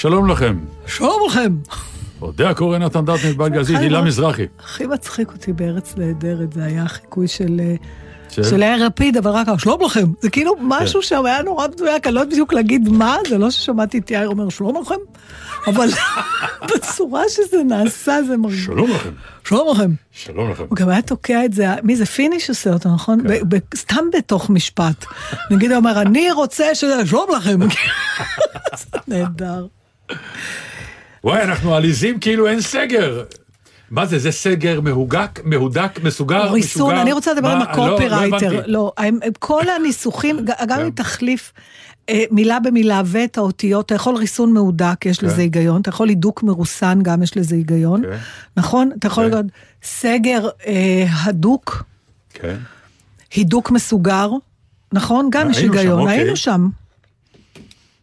שלום לכם. שלום לכם. אודה הקורא נתן דטנר בלגזית, הילה מזרחי. הכי מצחיק אותי בארץ נהדרת, זה היה החיקוי של... אה, של? של יאיר לפיד, אבל רק שלום לכם. זה כאילו משהו שם היה נורא מדויק, אני לא יודעת בדיוק להגיד מה, זה לא ששמעתי את יאיר אומר שלום לכם, אבל בצורה שזה נעשה זה מרגיש. שלום לכם. שלום לכם. שלום לכם. הוא גם היה תוקע את זה, מי זה פיניש עושה אותו, נכון? כן. סתם בתוך משפט. נגיד הוא אומר, אני רוצה ש... שלום לכם. נהדר. וואי, אנחנו עליזים כאילו אין סגר. מה זה, זה סגר מהוגק, מהודק, מסוגר, ריסון, משוגר? אני רוצה לדבר? עם לא, לא הקופירייטר. לא, הם- הם- כל הניסוחים, גם כן. אם תחליף אה, מילה במילה ואת האותיות, אתה יכול ריסון מהודק, יש לזה היגיון, אתה יכול הידוק מרוסן, גם יש לזה היגיון, כן. נכון? אתה יכול כן. להגיד סגר אה, הדוק, כן. הידוק מסוגר, נכון? גם יש היינו שם, היגיון, אוקיי. היינו שם,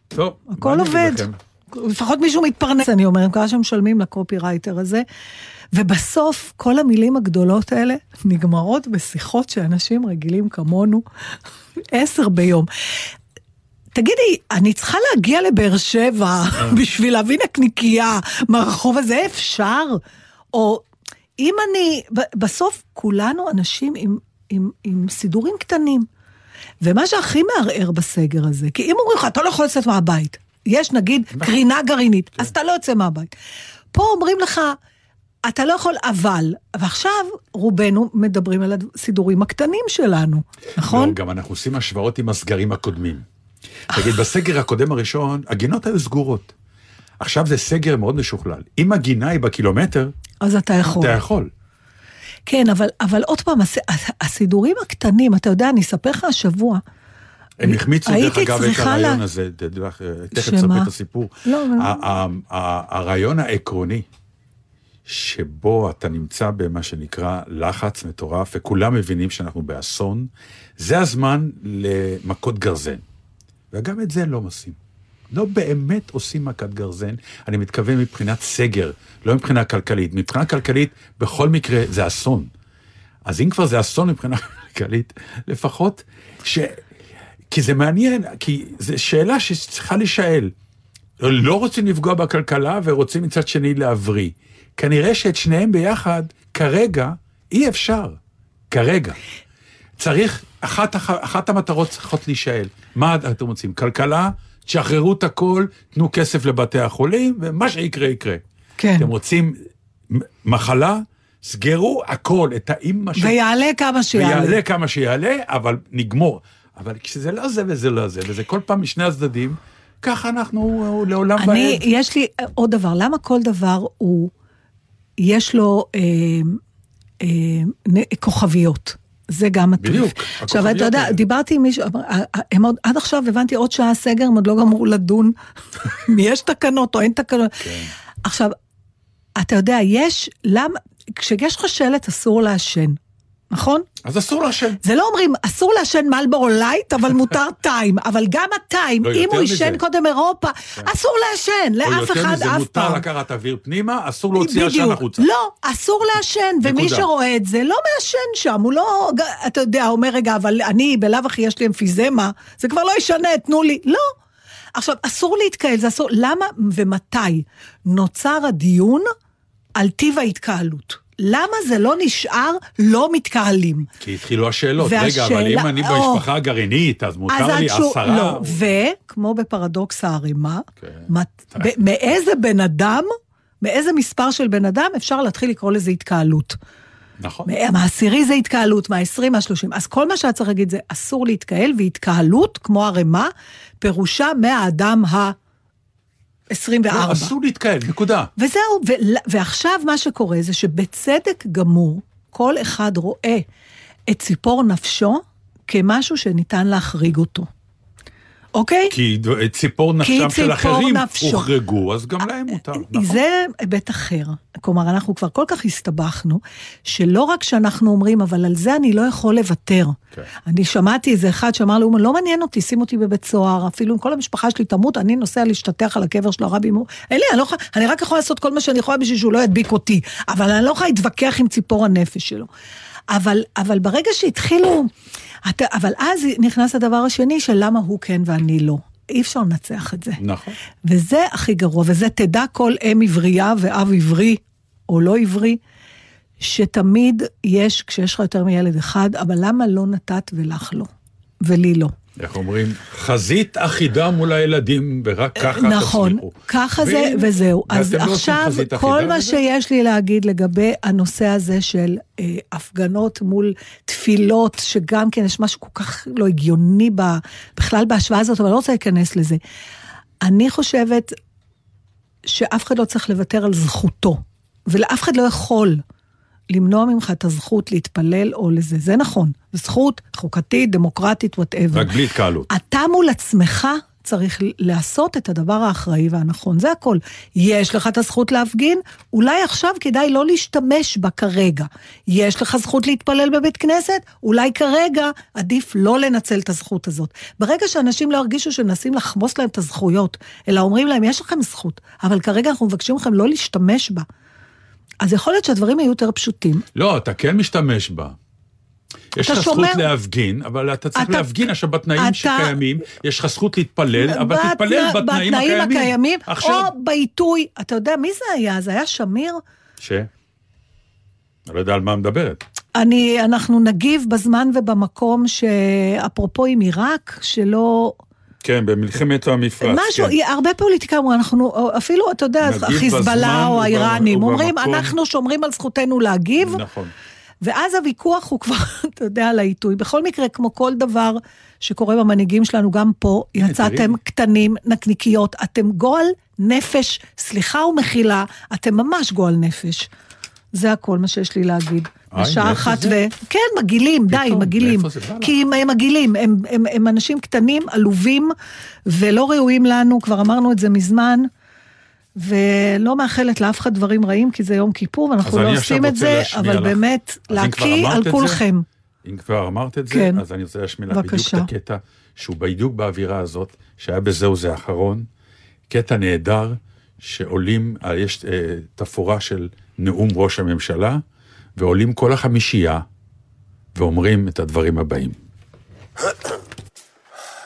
טוב. הכל עובד. לכם? לפחות מישהו מתפרנס, אני אומרת, כמה שמשלמים לקופירייטר הזה. ובסוף, כל המילים הגדולות האלה נגמרות בשיחות שאנשים רגילים כמונו, עשר ביום. תגידי, אני צריכה להגיע לבאר שבע בשביל להביא נקניקייה מהרחוב הזה, אפשר? או אם אני, בסוף כולנו אנשים עם, עם, עם סידורים קטנים. ומה שהכי מערער בסגר הזה, כי אם אומרים לך, אתה לא יכול לצאת מהבית, יש נגיד קרינה גרעינית, אז אתה לא יוצא מהבית. פה אומרים לך, אתה לא יכול, אבל, ועכשיו רובנו מדברים על הסידורים הקטנים שלנו, נכון? לא, גם אנחנו עושים השוואות עם הסגרים הקודמים. תגיד, בסגר הקודם הראשון, הגינות היו סגורות. עכשיו זה סגר מאוד משוכלל. אם הגינה היא בקילומטר, אז אתה יכול. אתה יכול. כן, אבל, אבל עוד פעם, הס, הסידורים הקטנים, אתה יודע, אני אספר לך השבוע, הם החמיצו דרך אגב את הרעיון לה- הזה, תכף? תספר את הסיפור. לא, לא. הרעיון העקרוני, שבו אתה נמצא במה שנקרא לחץ מטורף, וכולם מבינים שאנחנו באסון, זה הזמן למכות גרזן. וגם את זה לא עושים. לא באמת עושים מכת גרזן, אני מתכוון מבחינת סגר, לא מבחינה כלכלית. מבחינה כלכלית, בכל מקרה זה אסון. אז אם כבר זה אסון מבחינה כלכלית, לפחות ש... כי זה מעניין, כי זו שאלה שצריכה להישאל. לא רוצים לפגוע בכלכלה ורוצים מצד שני להבריא. כנראה שאת שניהם ביחד, כרגע, אי אפשר. כרגע. צריך, אחת, אחת המטרות צריכות להישאל. מה אתם רוצים? כלכלה? תשחררו את הכל, תנו כסף לבתי החולים, ומה שיקרה יקרה. כן. אתם רוצים מחלה? סגרו הכל, את האימא של... ויעלה כמה שיעלה. ויעלה כמה שיעלה, אבל נגמור. אבל כשזה לא זה וזה לא זה, וזה כל פעם משני הצדדים, ככה אנחנו אה, לעולם אני, ועד. יש לי עוד דבר, למה כל דבר הוא, יש לו אה, אה, כוכביות. זה גם הטריף. בדיוק, עכשיו, אתה יודע. דיברתי עם מישהו, אה, אה, הם עוד, עד עכשיו הבנתי עוד שעה סגר, הם עוד לא גמרו לדון אם יש תקנות או אין תקנות. כן. עכשיו, אתה יודע, יש, למה, כשיש לך שלט אסור לעשן, נכון? אז אסור לעשן. זה לא אומרים, אסור לעשן מלבורו לייט, אבל מותר טיים. אבל גם הטיים, לא, אם יותר הוא מזה. עישן קודם אירופה, אסור לעשן, או לאף יותר אחד מזה, אף מותר פעם. לקחת אוויר פנימה, אסור להוציא עשן. החוצה. לא, אסור לעשן, ומי. שרואה את זה לא מעשן שם, הוא לא, אתה יודע, אומר, רגע, אבל אני, בלאו הכי יש לי אמפיזמה, זה כבר לא ישנה, תנו לי. לא. עכשיו, אסור להתקהל, זה אסור, למה ומתי נוצר הדיון על טיב ההתקהלות? למה זה לא נשאר לא מתקהלים? כי התחילו השאלות. רגע, אבל והשאלה- אם אני או. במשפחה הגרעינית, אז מותר לי התשוב- עשרה. לא, כמו בפרדוקס הערימה, כן. מת- ב- מאיזה בן אדם, מאיזה מספר של בן אדם אפשר להתחיל לקרוא לזה התקהלות. נכון. מה- מהעשירי זה התקהלות, מהעשרים, מהשלושים. אז כל מה שאת צריך להגיד זה אסור להתקהל, והתקהלות, כמו ערימה, פירושה מהאדם ה-24. לא, אסור להתקהל, נקודה. וזהו, ול- ועכשיו מה שקורה זה שבצדק גמור, כל אחד רואה את ציפור נפשו כמשהו שניתן להחריג אותו. אוקיי? כי ציפור נפשם של ציפור אחרים נפשו. הוחרגו, אז גם להם מותר. נכון. זה היבט אחר. כלומר, אנחנו כבר כל כך הסתבכנו, שלא רק שאנחנו אומרים, אבל על זה אני לא יכול לוותר. כן. אני שמעתי איזה אחד שאמר לאומן, לא מעניין אותי, שים אותי בבית סוהר, אפילו אם כל המשפחה שלי תמות, אני נוסע להשתטח על הקבר של הרבי מור. אין לי, אני לא אני רק יכולה לעשות כל מה שאני יכולה בשביל שהוא לא ידביק אותי, אבל אני לא יכולה להתווכח עם ציפור הנפש שלו. אבל, אבל ברגע שהתחילו, אתה, אבל אז נכנס הדבר השני של למה הוא כן ואני לא. אי אפשר לנצח את זה. נכון. וזה הכי גרוע, וזה תדע כל אם עברייה ואב עברי, או לא עברי, שתמיד יש, כשיש לך יותר מילד אחד, אבל למה לא נתת ולך לא? ולי לא. איך אומרים? חזית אחידה מול הילדים, ורק ככה נכון, תצליחו. ככה זה, וזהו. אז לא עכשיו, כל מה? שיש לי להגיד לגבי הנושא הזה של אה, הפגנות מול תפילות, שגם כן יש משהו כל כך לא הגיוני ב, בכלל בהשוואה הזאת, אבל אני לא רוצה להיכנס לזה. אני חושבת שאף אחד לא צריך לוותר על זכותו, ולאף אחד לא יכול למנוע ממך את הזכות להתפלל או לזה. זה נכון, זכות חוקתית, דמוקרטית, וואטאבר. רק בלי התקהלות. אתה מול עצמך צריך לעשות את הדבר האחראי והנכון, זה הכל. יש לך את הזכות להפגין, אולי עכשיו כדאי לא להשתמש בה כרגע. יש לך זכות להתפלל בבית כנסת, אולי כרגע עדיף לא לנצל את הזכות הזאת. ברגע שאנשים לא ירגישו שמנסים לחמוס להם את הזכויות, אלא אומרים להם, יש לכם זכות, אבל כרגע אנחנו מבקשים מכם לא להשתמש בה. אז יכול להיות שהדברים יהיו יותר פשוטים. לא, אתה כן משתמש בה. יש לך זכות להפגין, אבל אתה צריך אתה- להפגין עכשיו בתנאים אתה- שקיימים, יש לך זכות להתפלל, אבל בת- תתפלל בתנאים הקיימים. הקיימים, עכשיו, או בעיתוי, אתה יודע, מי זה היה? זה היה שמיר? ש? אני לא יודע על מה מדברת. אני, אנחנו נגיב בזמן ובמקום שאפרופו עם עיראק, שלא... כן, במלחמת המפרץ. משהו, כן. הרבה פוליטיקאים אמרו, אנחנו, אפילו, אתה יודע, בזמן או האיראנים, אומרים, ובמקום. אנחנו שומרים על זכותנו להגיב, נכון. ואז הוויכוח הוא כבר, אתה יודע, על העיתוי. בכל מקרה, כמו כל דבר שקורה במנהיגים שלנו, גם פה יצאתם תראי. קטנים, נקניקיות, אתם גועל נפש, סליחה ומחילה, אתם ממש גועל נפש. זה הכל מה שיש לי להגיד. איי, בשעה אחת? ו... כן, מגעילים, די, מגעילים. כי הם, הם מגעילים, הם, הם, הם אנשים קטנים, עלובים, ולא ראויים לנו, כבר אמרנו את זה מזמן. ולא מאחלת לאף אחד דברים רעים, כי זה יום כיפור, ואנחנו לא עושים את זה, אבל לך. באמת, להקיא על כולכם. אם כבר אמרת את זה, כן. אז אני רוצה להשמיע לך בדיוק. את הקטע, שהוא בדיוק באווירה הזאת, שהיה בזהו זה האחרון, קטע נהדר, שעולים, אה, יש אה, תפאורה של נאום ראש הממשלה, ועולים כל החמישייה, ואומרים את הדברים הבאים.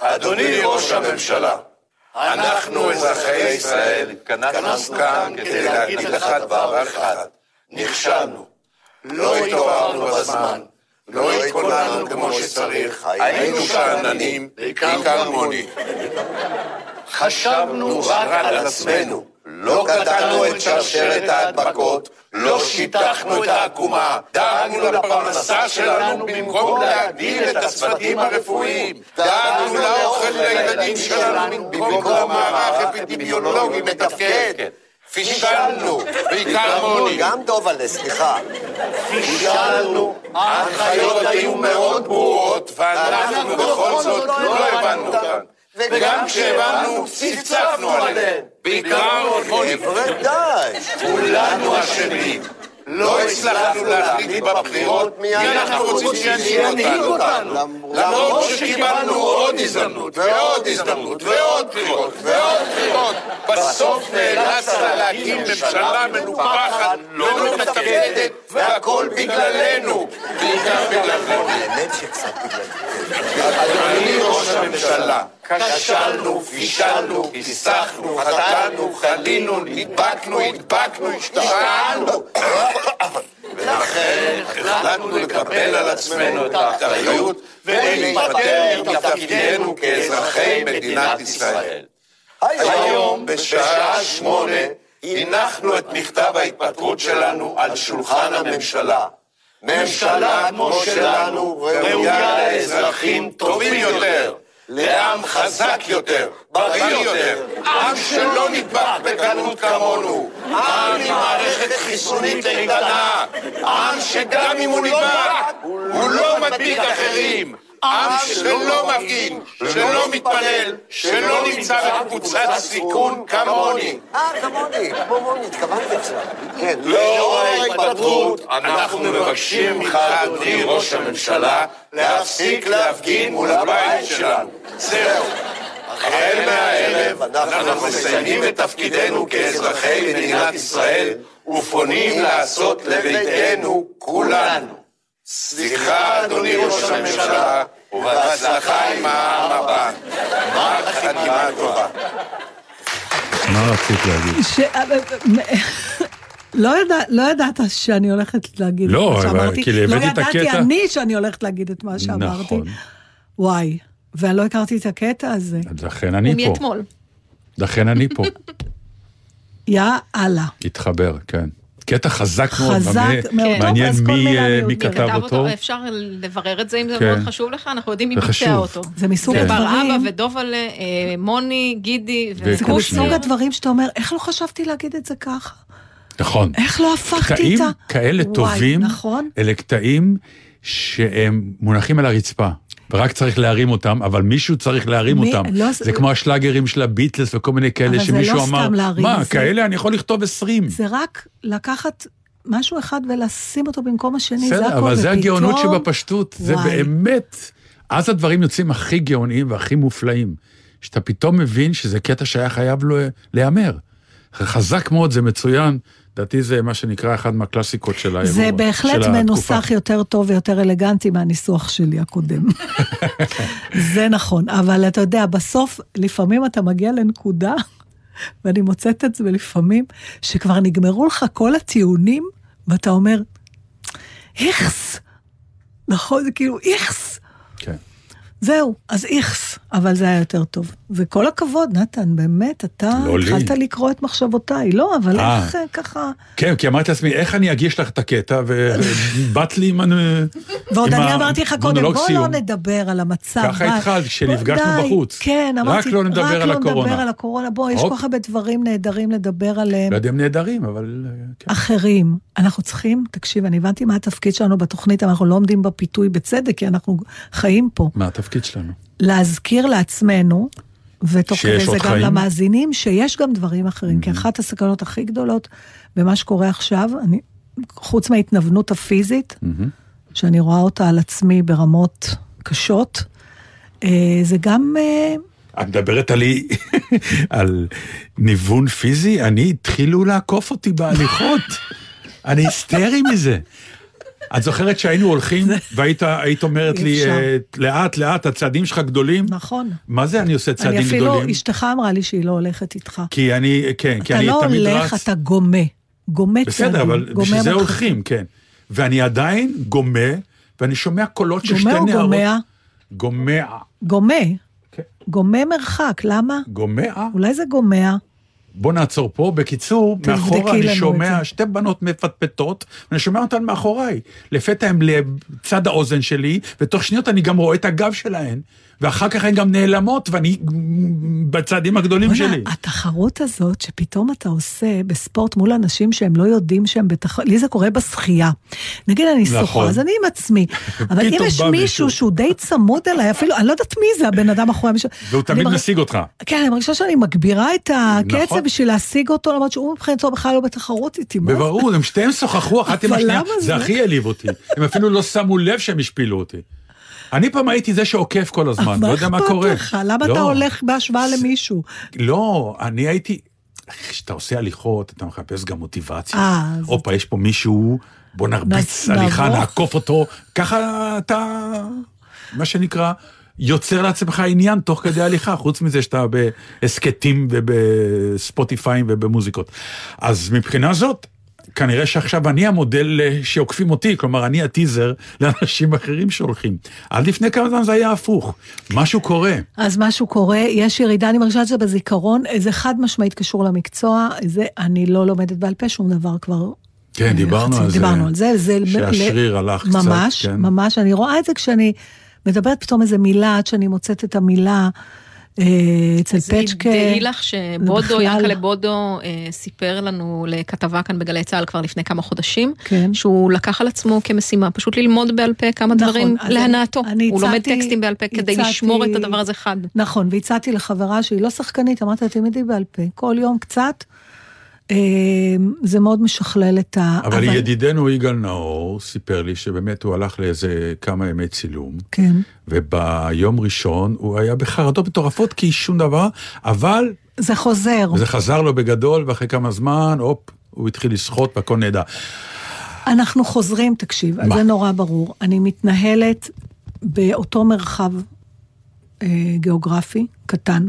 אדוני ראש הממשלה, אנחנו אזרחי ישראל התכנסנו כאן כדי להגיד לך דבר אחד, נכשלנו, לא התעוררנו בזמן, לא התכוננו כמו שצריך, היינו שאננים, בעיקר מוני. חשבנו רק על עצמנו, לא קטענו את שרשרת ההדבקות, לא שיטחנו את העקומה, דאגנו לפרנסה שלנו במקום להגדיל את הצוותים הרפואיים, דאגנו לאוכל לילדים שלנו במקום למערך אפידמיולוגי מתפקד. פישלנו, בעיקר מוני. גם דובלה, סליחה. פישלנו, ההנחיות היו מאוד ברורות, ואנחנו בכל זאת לא הבנו אותן. וגם כשהבנו, צפצפנו עליהן. בעיקר מוני. חבר'ה, די. כולנו אשמים. לא הצלחנו להחליט בבחירות מי אנחנו רוצים שינהיג אותנו. למרות שקיבלנו עוד הזדמנות, ועוד הזדמנות, ועוד בחירות, ועוד בחירות. בסוף נאלצת להקים ממשלה מנופחת, לא מתפקדת, והכל בגללנו. בעיקר בגללנו. שקצת. אדוני ראש הממשלה, כשלנו, פישלנו, היסחנו, חטאנו, חלינו, נדבקנו, הדבקנו, השתענו. ולכן החלטנו לקבל על עצמנו את האחריות ולהיפטר מתפקידנו כאזרחי מדינת ישראל. היום בשעה שמונה הנחנו את מכתב ההתפטרות שלנו על שולחן הממשלה. ממשלה כמו שלנו ראויה לאזרחים טובים יותר, לעם חזק יותר, בריא יותר, עם שלא נדבק בקלות כמונו, עם עם מערכת חיסונית איתנה, עם שגם אם הוא נדבק, הוא לא מדביק אחרים. עם שלא מפגין, שלא מתפלל, שלא נמצא בקבוצת סיכון כמוני. אה, כמוני, כמוני, התכוונתי עכשיו. כן. לאור ההתפטרות, אנחנו מבקשים ממך, אדוני ראש הממשלה, להפסיק להפגין מול הבית שלנו. זהו. החל מהערב אנחנו מסיימים את תפקידנו כאזרחי מדינת ישראל ופונים לעשות לביתנו כולנו. סליחה, אדוני ראש הממשלה, ובהצלחה עם העם הבא. גמר חתימה טובה. מה רצית להגיד? ש... לא, ידע, לא ידעת שאני הולכת להגיד לא, את מה שאמרתי. כאילו, לא הבאתי את ידעתי הקטע. אני שאני הולכת להגיד את מה שאמרתי. נכון. וואי, ואני לא הכרתי את הקטע הזה. לכן אני פה. מאתמול. לכן אני פה. יא אללה. התחבר, כן. קטע חזק מאוד. חזק מעניין- מאוד. מעניין טוב, אז כל מי, אה, אני מי עוד כתב אותו. אותו, אפשר לברר את זה אם זה כן. מאוד חשוב לך, אנחנו יודעים מי זה ביצע. אותו. זה מסוג זה בר הדברים- אבא ודובלה, אה, מוני, גידי זה וקושניר. מסוג וקושניר. הדברים שאתה אומר, איך לא חשבתי להגיד את זה ככה? נכון. איך לא הפכתי קטעים את ה... כאלה וואי, טובים, נכון. אלה קטעים שהם מונחים על הרצפה. ורק צריך להרים אותם, אבל מישהו צריך להרים מי- אותם. לא, זה זה- כמו השלאגרים של הביטלס וכל מיני כאלה זה שמישהו לא אמר, להרים, מה, זה- כאלה אני יכול לכתוב עשרים. זה רק לקחת משהו אחד ולשים אותו במקום השני, זה בסדר, הכל. אבל זה ופתאום- הגאונות שבפשטות. זה וואי. באמת, אז הדברים יוצאים הכי גאוניים והכי מופלאים. שאתה פתאום מבין שזה קטע שהיה חייב להיאמר. חזק מאוד, זה מצוין. לדעתי זה מה שנקרא אחד מהקלאסיקות של האירוע. זה בהחלט מנוסח יותר טוב ויותר אלגנטי מהניסוח שלי הקודם. זה נכון, אבל אתה יודע, בסוף, לפעמים אתה מגיע לנקודה, ואני מוצאת את זה לפעמים, שכבר נגמרו לך כל הטיעונים, ואתה אומר, איכס. נכון, זה כאילו איכס. כן. זהו, אז איכס, אבל זה היה יותר טוב. וכל הכבוד, נתן, באמת, אתה לא לי. התחלת לקרוא את מחשבותיי. לא, אבל אה. איך אה, ככה... כן, כי אמרתי לעצמי, איך אני אגיש לך את הקטע, ובאת לי עם... ה- ועוד אני אמרתי לך קודם, בוא סיום. לא נדבר על המצב. ככה. התחלת, כשנפגשנו. בחוץ. כן, רק אמרתי, לא נדבר על רק לא הקורונה. נדבר על הקורונה. בוא, יש הופ. כל כך הרבה דברים נהדרים לדבר עליהם. לא יודע אם נהדרים, אבל... אה, כן. אחרים. אנחנו צריכים, תקשיב, אני הבנתי מה התפקיד שלנו בתוכנית, אנחנו לא עומדים בפיתוי בצדק, כי אנחנו חיים פה. מה התפקיד שלנו? להזכיר לעצמנו, ותוך כדי זה גם חיים? למאזינים, שיש גם דברים אחרים. כי אחת הסכנות הכי גדולות במה שקורה עכשיו, אני, חוץ מההתנוונות הפיזית, שאני רואה אותה על עצמי ברמות קשות, אה, זה גם... אה, את מדברת עלי על ניוון פיזי? אני, התחילו לעקוף אותי בהליכות. אני היסטרי מזה. את זוכרת שהיינו הולכים, והיית היית אומרת לי. אה, לאט, לאט, הצעדים שלך גדולים? נכון. מה זה אני עושה צעדים אני אפילו, גדולים? אשתך אמרה לי שהיא לא הולכת איתך. כי אני, כן, כי אתה אני לא תמיד הולך, רץ. אתה גומה. גומה צעדים. בסדר, אבל גומה בשביל זה. הולכים, כן. ואני עדיין גומה, ואני שומע קולות של שתי גומה נערות. או גומע? גומע. גומה. כן. גומה מרחק, למה? גומע. אולי זה גומע. בוא נעצור פה. בקיצור, מאחורה אני שומע. שתי בנות מפטפטות, ואני שומע אותן מאחוריי. לפתע הן לצד האוזן שלי, ותוך שניות אני גם רואה את הגב שלהן, ואחר כך הן גם נעלמות, ואני בצעדים הגדולים בוא'נה, שלי. התחרות הזאת שפתאום אתה עושה בספורט מול אנשים שהם לא יודעים שהם בתחרות, לי זה קורה בשחייה. נגיד אני שוחה, נכון. אז אני עם עצמי. אבל אם יש מישהו. שהוא די צמוד אליי, אפילו, אני לא יודעת מי זה הבן אדם מאחורי מישהו. והוא תמיד מרג- משיג אותך. כן, אני מרגישה שאני מגבירה את הקצב נכון. בשביל להשיג אותו, למרות שהוא מבחינתו בכלל לא בתחרות איתי. בברור, הם שתיהם שוחחו אחת עם השנייה, זה? הכי העליב אותי. הם אפילו לא שמו לב שהם השפילו אותי. אני פעם הייתי זה שעוקף כל הזמן, לא יודע מה קורה. מה אכפת לך? למה לא, אתה הולך בהשוואה למישהו? לא, אני הייתי... כשאתה עושה הליכות, אתה מחפש גם מוטיבציה. אה, אז הופה, יש פה מישהו, בוא נרביץ הליכה. נעקוף אותו. ככה אתה, מה שנקרא, יוצר לעצמך עניין תוך כדי הליכה, חוץ מזה שאתה בהסכתים ובספוטיפיים ובמוזיקות. אז מבחינה זאת, כנראה שעכשיו אני המודל אה, שעוקפים אותי, כלומר, אני הטיזר לאנשים אחרים שהולכים. עד לפני כמה זמן זה היה הפוך. משהו קורה. אז משהו קורה, יש ירידה, אני מרגישה את זה בזיכרון, זה חד משמעית קשור למקצוע, זה, אני לא לומדת בעל פה שום דבר כבר. כן, אה, דיברנו על זה. דיברנו על זה, זה... שהשריר הלך קצת, ממש, כן. ממש, אני רואה את זה כשאני מדברת פתאום איזה מילה, עד שאני מוצאת את המילה אה, אצל אז פצ'קה. תדעי לך שבודו, ינקלה בודו, אה, סיפר לנו לכתבה כאן בגלי צה"ל כבר לפני כמה חודשים, כן. שהוא לקח על עצמו כמשימה פשוט ללמוד בעל פה כמה נכון, דברים אז להנאתו. הוא לומד הצעתי- טקסטים בעל פה כדי הצעתי- לשמור את הדבר הזה חד. נכון, והצעתי לחברה שהיא לא שחקנית, אמרתי לה, תלמדי בעל פה, כל יום קצת. אה, זה מאוד משכלל את ה... אבל ידידנו יגאל נאור סיפר לי שבאמת הוא הלך לאיזה כמה ימי צילום, כן. וביום ראשון הוא היה בחרדות מטורפות כי שום דבר, אבל זה חוזר. זה חזר לו בגדול, ואחרי כמה זמן, הופ, הוא התחיל לשחות והכל נהדר. אנחנו חוזרים, תקשיב, מה? זה נורא ברור. אני מתנהלת באותו מרחב אה, גיאוגרפי קטן.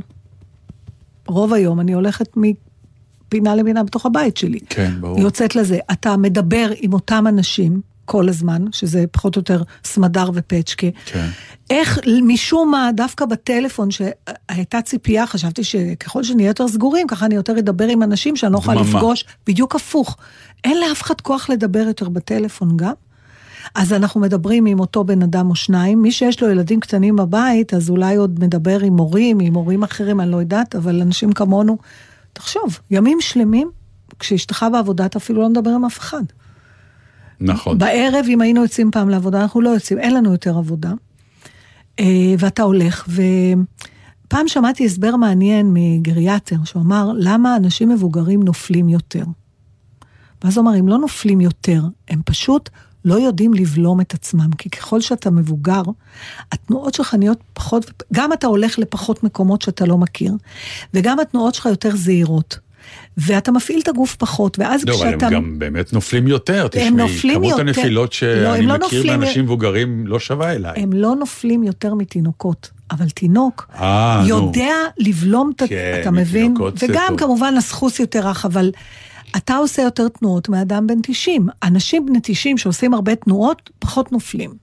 רוב היום אני הולכת מפינה לפינה בתוך הבית שלי. כן, ברור. יוצאת לזה. אתה מדבר עם אותם אנשים כל הזמן, שזה פחות או יותר סמדר ופצ'קה. כן. איך משום מה, דווקא בטלפון שהייתה ציפייה, חשבתי שככל שנהיה יותר סגורים, ככה אני יותר אדבר עם אנשים שאני לא יכולה. לפגוש, בדיוק הפוך. אין לאף אחד כוח לדבר יותר בטלפון גם. אז אנחנו מדברים עם אותו בן אדם או שניים. מי שיש לו ילדים קטנים בבית, אז אולי עוד מדבר עם הורים, עם הורים אחרים, אני לא יודעת, אבל אנשים כמונו, תחשוב, ימים שלמים, כשאשתך בעבודה, אתה אפילו לא מדבר עם אף אחד. נכון. בערב, אם היינו יוצאים פעם לעבודה, אנחנו לא יוצאים, אין לנו יותר עבודה. אה, ואתה הולך, ופעם שמעתי הסבר מעניין מגריאטר, שהוא אמר, למה אנשים מבוגרים נופלים יותר? ואז הוא אמר, הם לא נופלים יותר, הם פשוט לא יודעים לבלום את עצמם, כי ככל שאתה מבוגר, התנועות שלך נהיות פחות, גם אתה הולך לפחות מקומות שאתה לא מכיר, וגם התנועות שלך יותר זהירות. ואתה מפעיל את הגוף פחות, ואז לא, אבל כשאתה... הם גם באמת נופלים יותר, תשמעי, נופלים כמות יותר. הנפילות לא, שאני הם לא מכיר מאנשים מבוגרים לא שווה אליי. הם לא נופלים יותר מתינוקות, אבל תינוק אה, נו. יודע לבלום את. כן, אתה מבין? וגם טוב. כמובן הסחוס יותר רך, אבל אתה עושה יותר תנועות מאדם בן 90. אנשים בני 90 שעושים הרבה תנועות, פחות נופלים.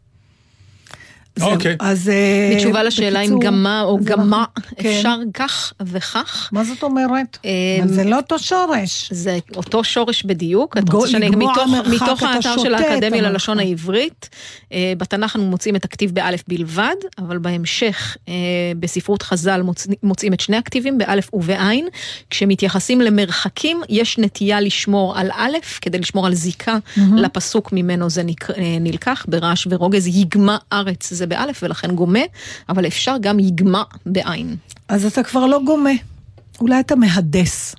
אוקיי. אז... אה, בתשובה לשאלה אם גמה או גמה, אנחנו- כן. אפשר כך וכך. מה זאת אומרת? אבל זה לא אותו שורש. זה אותו שורש בדיוק, את רוצה שאני, לקבוע מתוך, האתר של האקדמיה. ללשון העברית, אה, בתנ"ך אנו מוצאים את הכתיב באלף בלבד, אבל בהמשך אה, בספרות חז"ל מוצ... מוצאים את שני הכתיבים באלף ובעין. כשמתייחסים למרחקים, יש נטייה לשמור על א', כדי לשמור על זיקה לפסוק ממנו זה נלקח, ברעש ורוגז, יגמה ארץ זה באלף, ולכן גומה, אבל אפשר גם יגמה בעין. אז אתה כבר לא גומה. אולי אתה מהדס.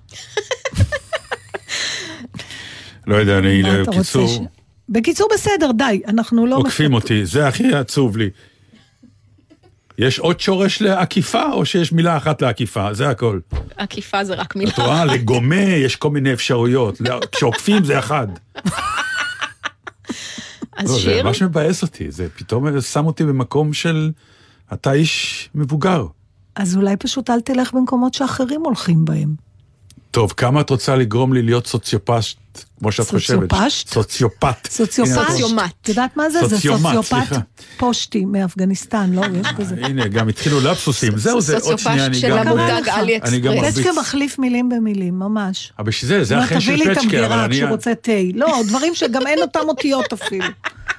לא יודע, אני, בקיצור, ש- בקיצור, בסדר, די, אנחנו לא... עוקפים אותי, זה הכי עצוב לי. יש עוד שורש לעקיפה, או שיש מילה אחת לעקיפה? זה הכל. עקיפה זה רק מילה. את רואה, לגומה יש כל מיני אפשרויות. לא, כשעוקפים זה אחד. אז לא, זה שיר? ממש מבאס אותי, זה פתאום שם אותי במקום של... אתה איש מבוגר. אז אולי פשוט אל תלך במקומות שאחרים הולכים בהם. טוב, כמה את רוצה לגרום לי להיות סוציופט, כמו שאת חושבת? סוציופשט? סוציופט. סוציופט. את. את יודעת מה זה? זה סוציופט סליחה. פושטי מאפגניסטן, לא? יש כזה. הנה, גם התחילו לפסוסים. זהו, זה עוד שנייה, אני של גם... המותג לך? עלי אני גם אקספרס. מרביץ. פצ'קה מחליף מילים במילים, ממש. אבל בשביל זה, זה לא, החן תביא של לי את פצ'קה, אבל המגירה אני... כשהוא רוצה תה. לא, דברים שגם אין אותם אותיות אפילו.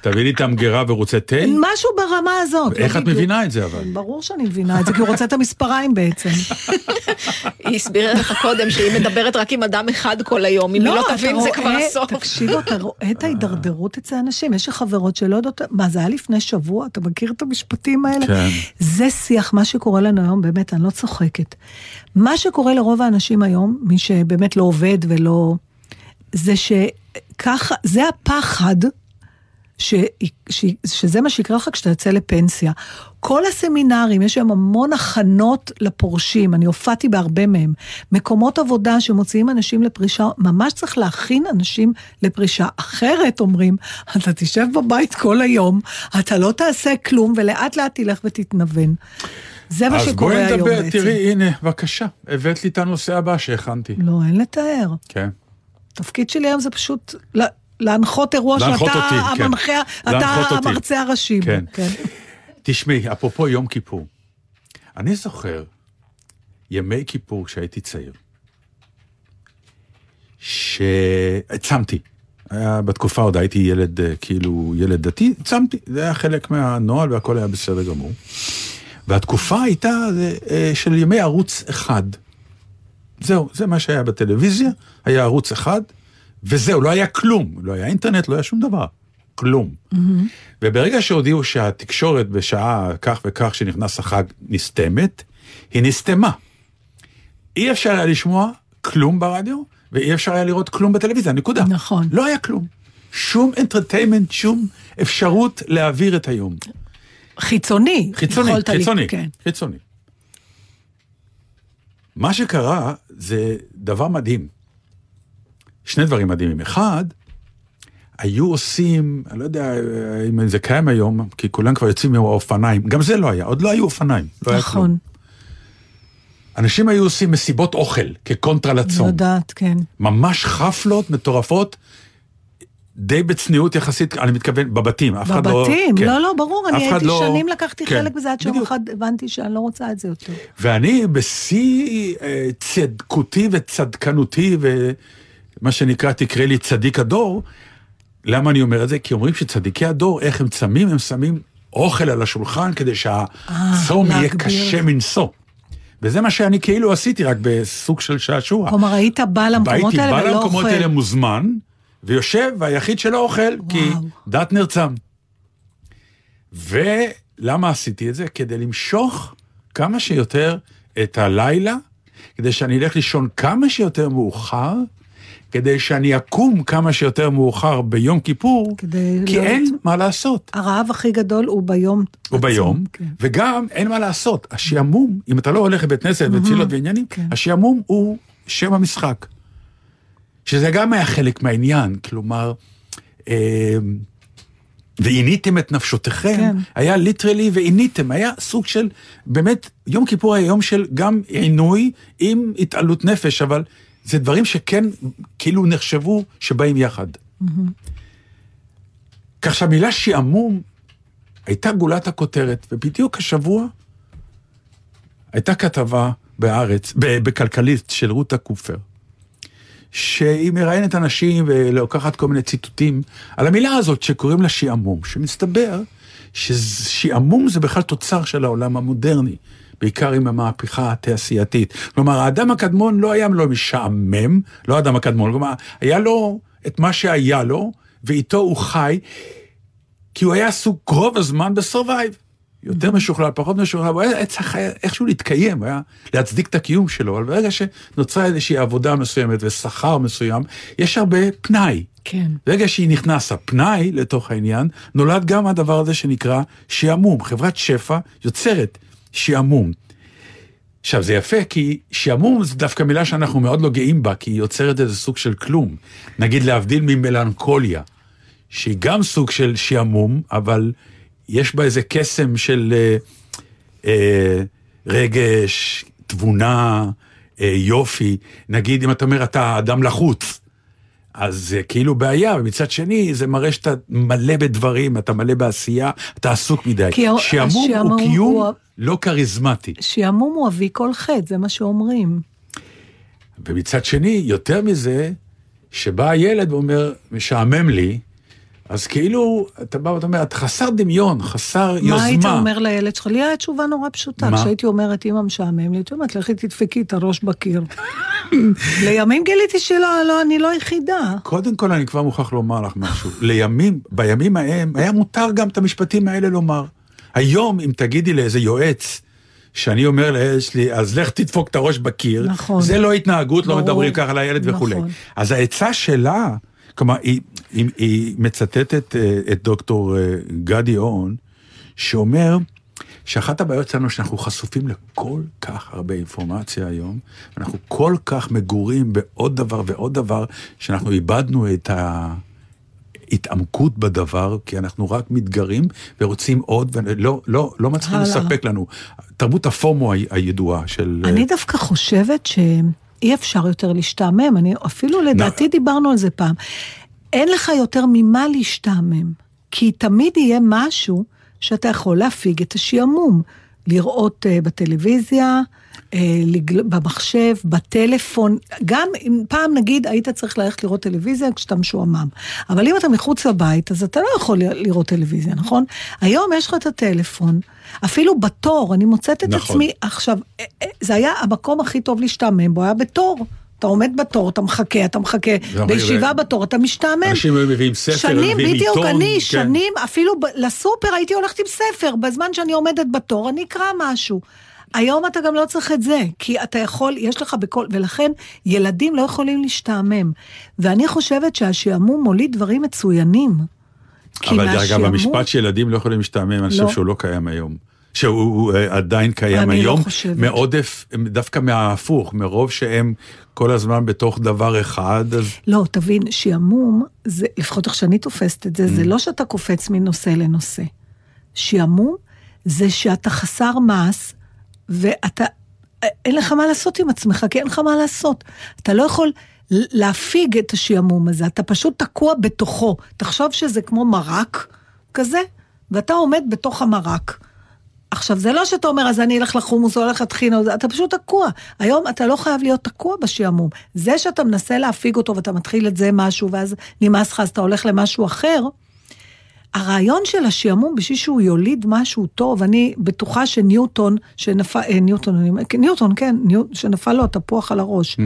תביא לי את המגירה ורוצה תה? משהו ברמה הזאת. לא איך את בדיוק. מבינה את זה אבל? ברור שאני מבינה את זה, כי הוא רוצה את המספריים בעצם. היא הסבירה לך קודם שהיא מדברת רק עם אדם אחד כל היום, אם היא לא אתה תבין זה כבר הסוף. תקשיב, אתה רואה את ההידרדרות אצל אנשים. יש לי חברות שלא יודעות, מה, זה היה לפני שבוע? אתה מכיר את המשפטים האלה? כן. זה שיח, מה שקורה לנו היום, באמת, אני לא צוחקת. מה שקורה לרוב האנשים היום, מי שבאמת לא עובד ולא... זה שככה, זה הפחד ש, ש, שזה מה שיקרה לך כשאתה יוצא לפנסיה. כל הסמינרים, יש שם המון הכנות לפורשים, אני הופעתי בהרבה מהם. מקומות עבודה שמוציאים אנשים לפרישה, ממש צריך להכין אנשים לפרישה. אחרת, אומרים, אתה תשב בבית כל היום, אתה לא תעשה כלום, ולאט לאט תלך ותתנוון. זה מה אז שקורה בואי היום נדבר, בעצם. תראי, הנה, בבקשה, הבאת לי את הנושא הבא שהכנתי. לא, אין לתאר. כן. התפקיד שלי היום זה פשוט להנחות אירוע להנחות שאתה אותי, כן. המנחה, אתה להנחות אותי. המרצה הראשי. כן. כן. תשמעי, אפרופו יום כיפור, אני זוכר ימי כיפור כשהייתי צעיר, שהצמתי. היה בתקופה עוד הייתי ילד, אה, כאילו, ילד דתי, צמתי, זה היה חלק מהנוהל והכל היה בסדר גמור. והתקופה הייתה אה, של ימי ערוץ אחד. זהו, זה מה שהיה בטלוויזיה, היה ערוץ אחד, וזהו, לא היה כלום, לא היה אינטרנט, לא היה שום דבר, כלום. וברגע שהודיעו שהתקשורת בשעה כך וכך שנכנס החג נסתמת, היא נסתמה. אי אפשר היה לשמוע כלום ברדיו, ואי אפשר היה לראות כלום בטלוויזיה, נקודה. נכון. לא היה כלום. שום אנטרטיימנט, שום אפשרות להעביר את היום. חיצוני. חיצוני, יכולת לי- חיצוני, כן. חיצוני. מה שקרה זה דבר מדהים. שני דברים מדהימים. אחד, היו עושים, אני לא יודע אם זה קיים היום, כי כולם כבר יוצאים עם האופניים, גם זה לא היה, עוד לא היו אופניים, לא היה. נכון, אנשים היו עושים מסיבות אוכל כקונטרה לצום. יודעת, כן. ממש חפלות מטורפות, די בצניעות יחסית, אני מתכוון, בבתים, אף אחד לא... בבתים, כן. לא, לא, ברור, אני הייתי לא- שנים לקחתי כן, חלק בזה, עד שיום. אחד הבנתי שאני לא רוצה את זה יותר. ואני בשיא אה, צדקותי וצדקנותי, ומה שנקרא, תקרא לי צדיק הדור, למה אני אומר את זה? כי אומרים שצדיקי הדור, איך הם צמים? הם שמים אוכל על השולחן כדי שהצום יהיה להגביר. קשה מנשוא. וזה מה שאני כאילו עשיתי, רק בסוג של שעשוע. כלומר, היית בא למקומות הייתי האלה בא ולא אוכל. למקומות האלה מוזמן, ויושב, והיחיד שלא אוכל, כי וואו. דת נרצם. ולמה עשיתי את זה? כדי למשוך כמה שיותר את הלילה, כדי שאני אלך לישון כמה שיותר מאוחר, כדי שאני אקום כמה שיותר מאוחר ביום כיפור, כי לא- אין מה לעשות. הרעב הכי גדול הוא ביום או עצמו, ביום, כן. וגם אין מה לעשות. השעמום, אם אתה לא הולך לבית כנסת ותפילות ועניינים, כן. השעמום הוא שם המשחק. שזה גם היה חלק מהעניין, כלומר, אה, ועיניתם את נפשותיכם, כן. היה ליטרלי ועיניתם, היה סוג של, באמת, יום כיפור היה יום של גם עינוי עם התעלות נפש, אבל זה דברים שכן כאילו נחשבו שבאים יחד. כך שהמילה שעמום הייתה גולת הכותרת, ובדיוק השבוע הייתה כתבה בהארץ, ב- בכלכליסט של רותה קופר, שהיא מראיינת אנשים ולוקחת כל מיני ציטוטים על המילה הזאת שקוראים לה שעמום, שמסתבר ששעמום זה בכלל תוצר של העולם המודרני, בעיקר עם המהפכה התעשייתית. כלומר, האדם הקדמון לא היה לו משעמם, לא האדם הקדמון, כלומר, היה לו את מה שהיה לו, ואיתו הוא חי, כי הוא היה עסוק רוב הזמן בסורווייב. יותר משוכלל, פחות משוכלל, הוא היה צריך איכשהו להתקיים, היה להצדיק את הקיום שלו, אבל ברגע שנוצרה איזושהי עבודה מסוימת ושכר מסוים, יש הרבה פנאי. כן. ברגע שהיא נכנס הפנאי לתוך העניין, נולד גם הדבר הזה שנקרא שעמום. חברת שפע יוצרת שעמום. עכשיו, זה יפה, כי שעמום זה דווקא מילה שאנחנו מאוד לא גאים בה, כי היא יוצרת איזה סוג של כלום. נגיד להבדיל ממלנכוליה, שהיא גם סוג של שעמום, אבל יש בה איזה קסם של אה, אה, רגש, תבונה, אה, יופי. נגיד, אם אתה אומר, אתה אדם לחוץ, אז זה כאילו בעיה, ומצד שני, זה מראה שאתה מלא בדברים, אתה מלא בעשייה, אתה עסוק מדי. שעמום הוא קיום הוא לא כריזמטי. שעמום הוא אבי כל חטא, זה מה שאומרים. ומצד שני, יותר מזה, שבא הילד ואומר, משעמם לי, אז כאילו, אתה בא ואתה אומר, אתה חסר דמיון, חסר יוזמה. מה היית אומר לילד שלך? לי הייתה תשובה נורא פשוטה. מה? כשהייתי אומרת, אמא משעמם לי, הייתי אומרת, לכי תדפקי את הראש בקיר. לימים גיליתי שלא, לא, אני לא היחידה. קודם כל, אני כבר מוכרח לומר לך משהו. לימים, בימים ההם, היה מותר גם את המשפטים האלה לומר. היום, אם תגידי לאיזה יועץ, שאני אומר לילד שלי, אז לך תדפוק את הראש בקיר, נכון. זה לא התנהגות, לא ברור. מדברים ככה לילד וכולי. נכון. אז העצה שלה, כלומר, היא, היא, היא מצטטת אה, את דוקטור אה, גדי אורן, שאומר שאחת הבעיות שלנו שאנחנו חשופים לכל כך הרבה אינפורמציה היום, אנחנו כל כך מגורים בעוד דבר ועוד דבר, שאנחנו איבדנו את ההתעמקות בדבר, כי אנחנו רק מתגרים ורוצים עוד, ולא לא, לא מצליחים הלאה. לספק לנו. תרבות הפומו ה- הידועה של... אה, אני דווקא חושבת ש... אי אפשר יותר להשתעמם, אני אפילו לדעתי דיברנו על זה פעם. אין לך יותר ממה להשתעמם, כי תמיד יהיה משהו שאתה יכול להפיג את השעמום. לראות uh, בטלוויזיה, uh, לגל... במחשב, בטלפון, גם אם פעם נגיד היית צריך ללכת לראות טלוויזיה כשאתה משועמם. אבל אם אתה מחוץ לבית, אז אתה לא יכול לראות טלוויזיה, נכון? היום יש לך את הטלפון, אפילו בתור, אני מוצאת את נכון. עצמי, עכשיו, אה, זה היה המקום הכי טוב להשתעמם בו, היה בתור. אתה עומד בתור, אתה מחכה, אתה מחכה, נכון, בישיבה ו- בתור, אתה משתעמם. אנשים היו מביאים ספר, שנים, בדיוק, אני כן. שנים, אפילו ב- לסופר הייתי הולכת עם ספר, בזמן שאני עומדת בתור, אני אקרא משהו. היום אתה גם לא צריך את זה, כי אתה יכול, יש לך בכל, ולכן ילדים לא יכולים להשתעמם. ואני חושבת שהשעמום מוליד דברים מצוינים. אבל דרך אגב, המשפט שילדים לא יכולים להשתעמם, אני חושב לא. שהוא לא קיים היום. שהוא הוא, אה, עדיין קיים אני לא היום, חושבת. מעודף, דווקא מההפוך, מרוב שהם כל הזמן בתוך דבר אחד, אז לא, תבין, שעמום, זה, לפחות איך שאני תופסת את זה, Mm. זה לא שאתה קופץ מנושא לנושא. שעמום זה שאתה חסר מעש, ואתה, אין לך מה לעשות עם עצמך, כי אין לך מה לעשות. אתה לא יכול להפיג את השעמום הזה, אתה פשוט תקוע בתוכו. תחשוב שזה כמו מרק כזה, ואתה עומד בתוך המרק. עכשיו, זה לא שאתה אומר, אז אני אלך לחומוס או אלך לטחינה, אתה פשוט תקוע. היום אתה לא חייב להיות תקוע בשעמום. זה שאתה מנסה להפיג אותו ואתה מתחיל את זה משהו, ואז נמאס לך, אז אתה הולך למשהו אחר, הרעיון של השעמום, בשביל שהוא יוליד משהו טוב, אני בטוחה שניוטון, שנפל, אה, ניוטון, אני ניוטון, כן, ניו, שנפל לו התפוח על הראש.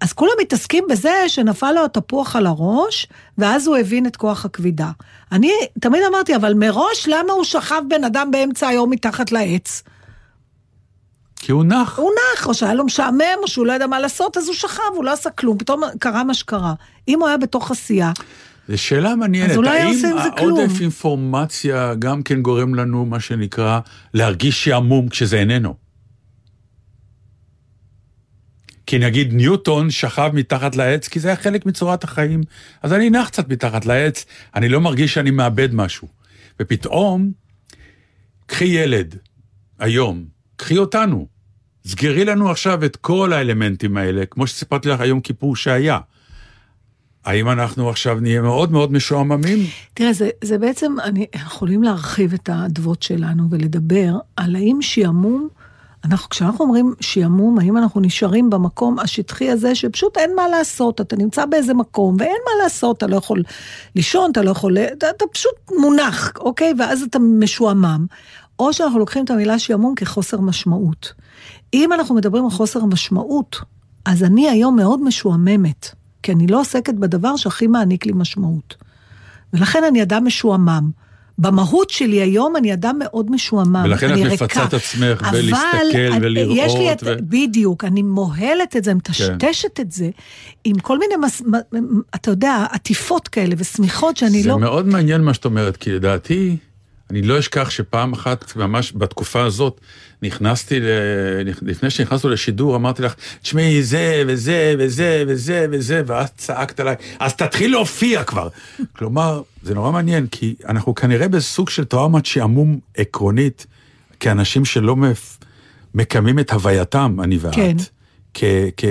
אז כולם מתעסקים בזה שנפל לו התפוח על הראש, ואז הוא הבין את כוח הכבידה. אני תמיד אמרתי, אבל מראש, למה הוא שכב בן אדם באמצע היום מתחת לעץ? כי הוא נח. הוא נח, או שהיה לו משעמם, או שהוא לא ידע מה לעשות, אז הוא שכב, הוא לא עשה כלום, פתאום קרה מה שקרה. אם הוא היה בתוך עשייה, זו שאלה מעניינת, אז הוא לא האם עם זה כלום? העודף אינפורמציה גם כן גורם לנו, מה שנקרא, להרגיש שעמום כשזה איננו? כי נגיד ניוטון שכב מתחת לעץ, כי זה היה חלק מצורת החיים, אז אני נח קצת מתחת לעץ, אני לא מרגיש שאני מאבד משהו. ופתאום, קחי ילד, היום, קחי אותנו, סגרי לנו עכשיו את כל האלמנטים האלה, כמו שסיפרתי לך היום כיפור שהיה. האם אנחנו עכשיו נהיה מאוד מאוד משועממים? תראה, זה, זה בעצם, אני, אנחנו יכולים להרחיב את האדוות שלנו ולדבר על האם שעמום, אנחנו, כשאנחנו אומרים שעמום, האם אנחנו נשארים במקום השטחי הזה, שפשוט אין מה לעשות, אתה נמצא באיזה מקום, ואין מה לעשות, אתה לא יכול לישון, אתה לא יכול, אתה, אתה פשוט מונח, אוקיי? ואז אתה משועמם. או שאנחנו לוקחים את המילה שעמום כחוסר משמעות. אם אנחנו מדברים על חוסר משמעות, אז אני היום מאוד משועממת, כי אני לא עוסקת בדבר שהכי מעניק לי משמעות. ולכן אני אדם משועמם. במהות שלי היום אני אדם מאוד משועמם. ולכן אני את. מפצה את עצמך בלהסתכל אני- ולראות יש לי את, ו- בדיוק, אני מוהלת את זה, מטשטשת את זה, עם כל מיני, מס, אתה יודע, עטיפות כאלה ושמיכות שאני זה לא... מאוד מעניין מה שאת אומרת, כי לדעתי, אני לא אשכח שפעם אחת, ממש בתקופה הזאת, נכנסתי, ל... לפני שנכנסנו לשידור, אמרתי לך, תשמעי, זה וזה וזה וזה וזה, ואז צעקת עליי, אז תתחיל להופיע כבר. כלומר, זה נורא מעניין, כי אנחנו כנראה בסוג של טראומת שעמום עקרונית, כאנשים שלא מפ... מקיימים את הווייתם, אני ואת. כן. כ... כ...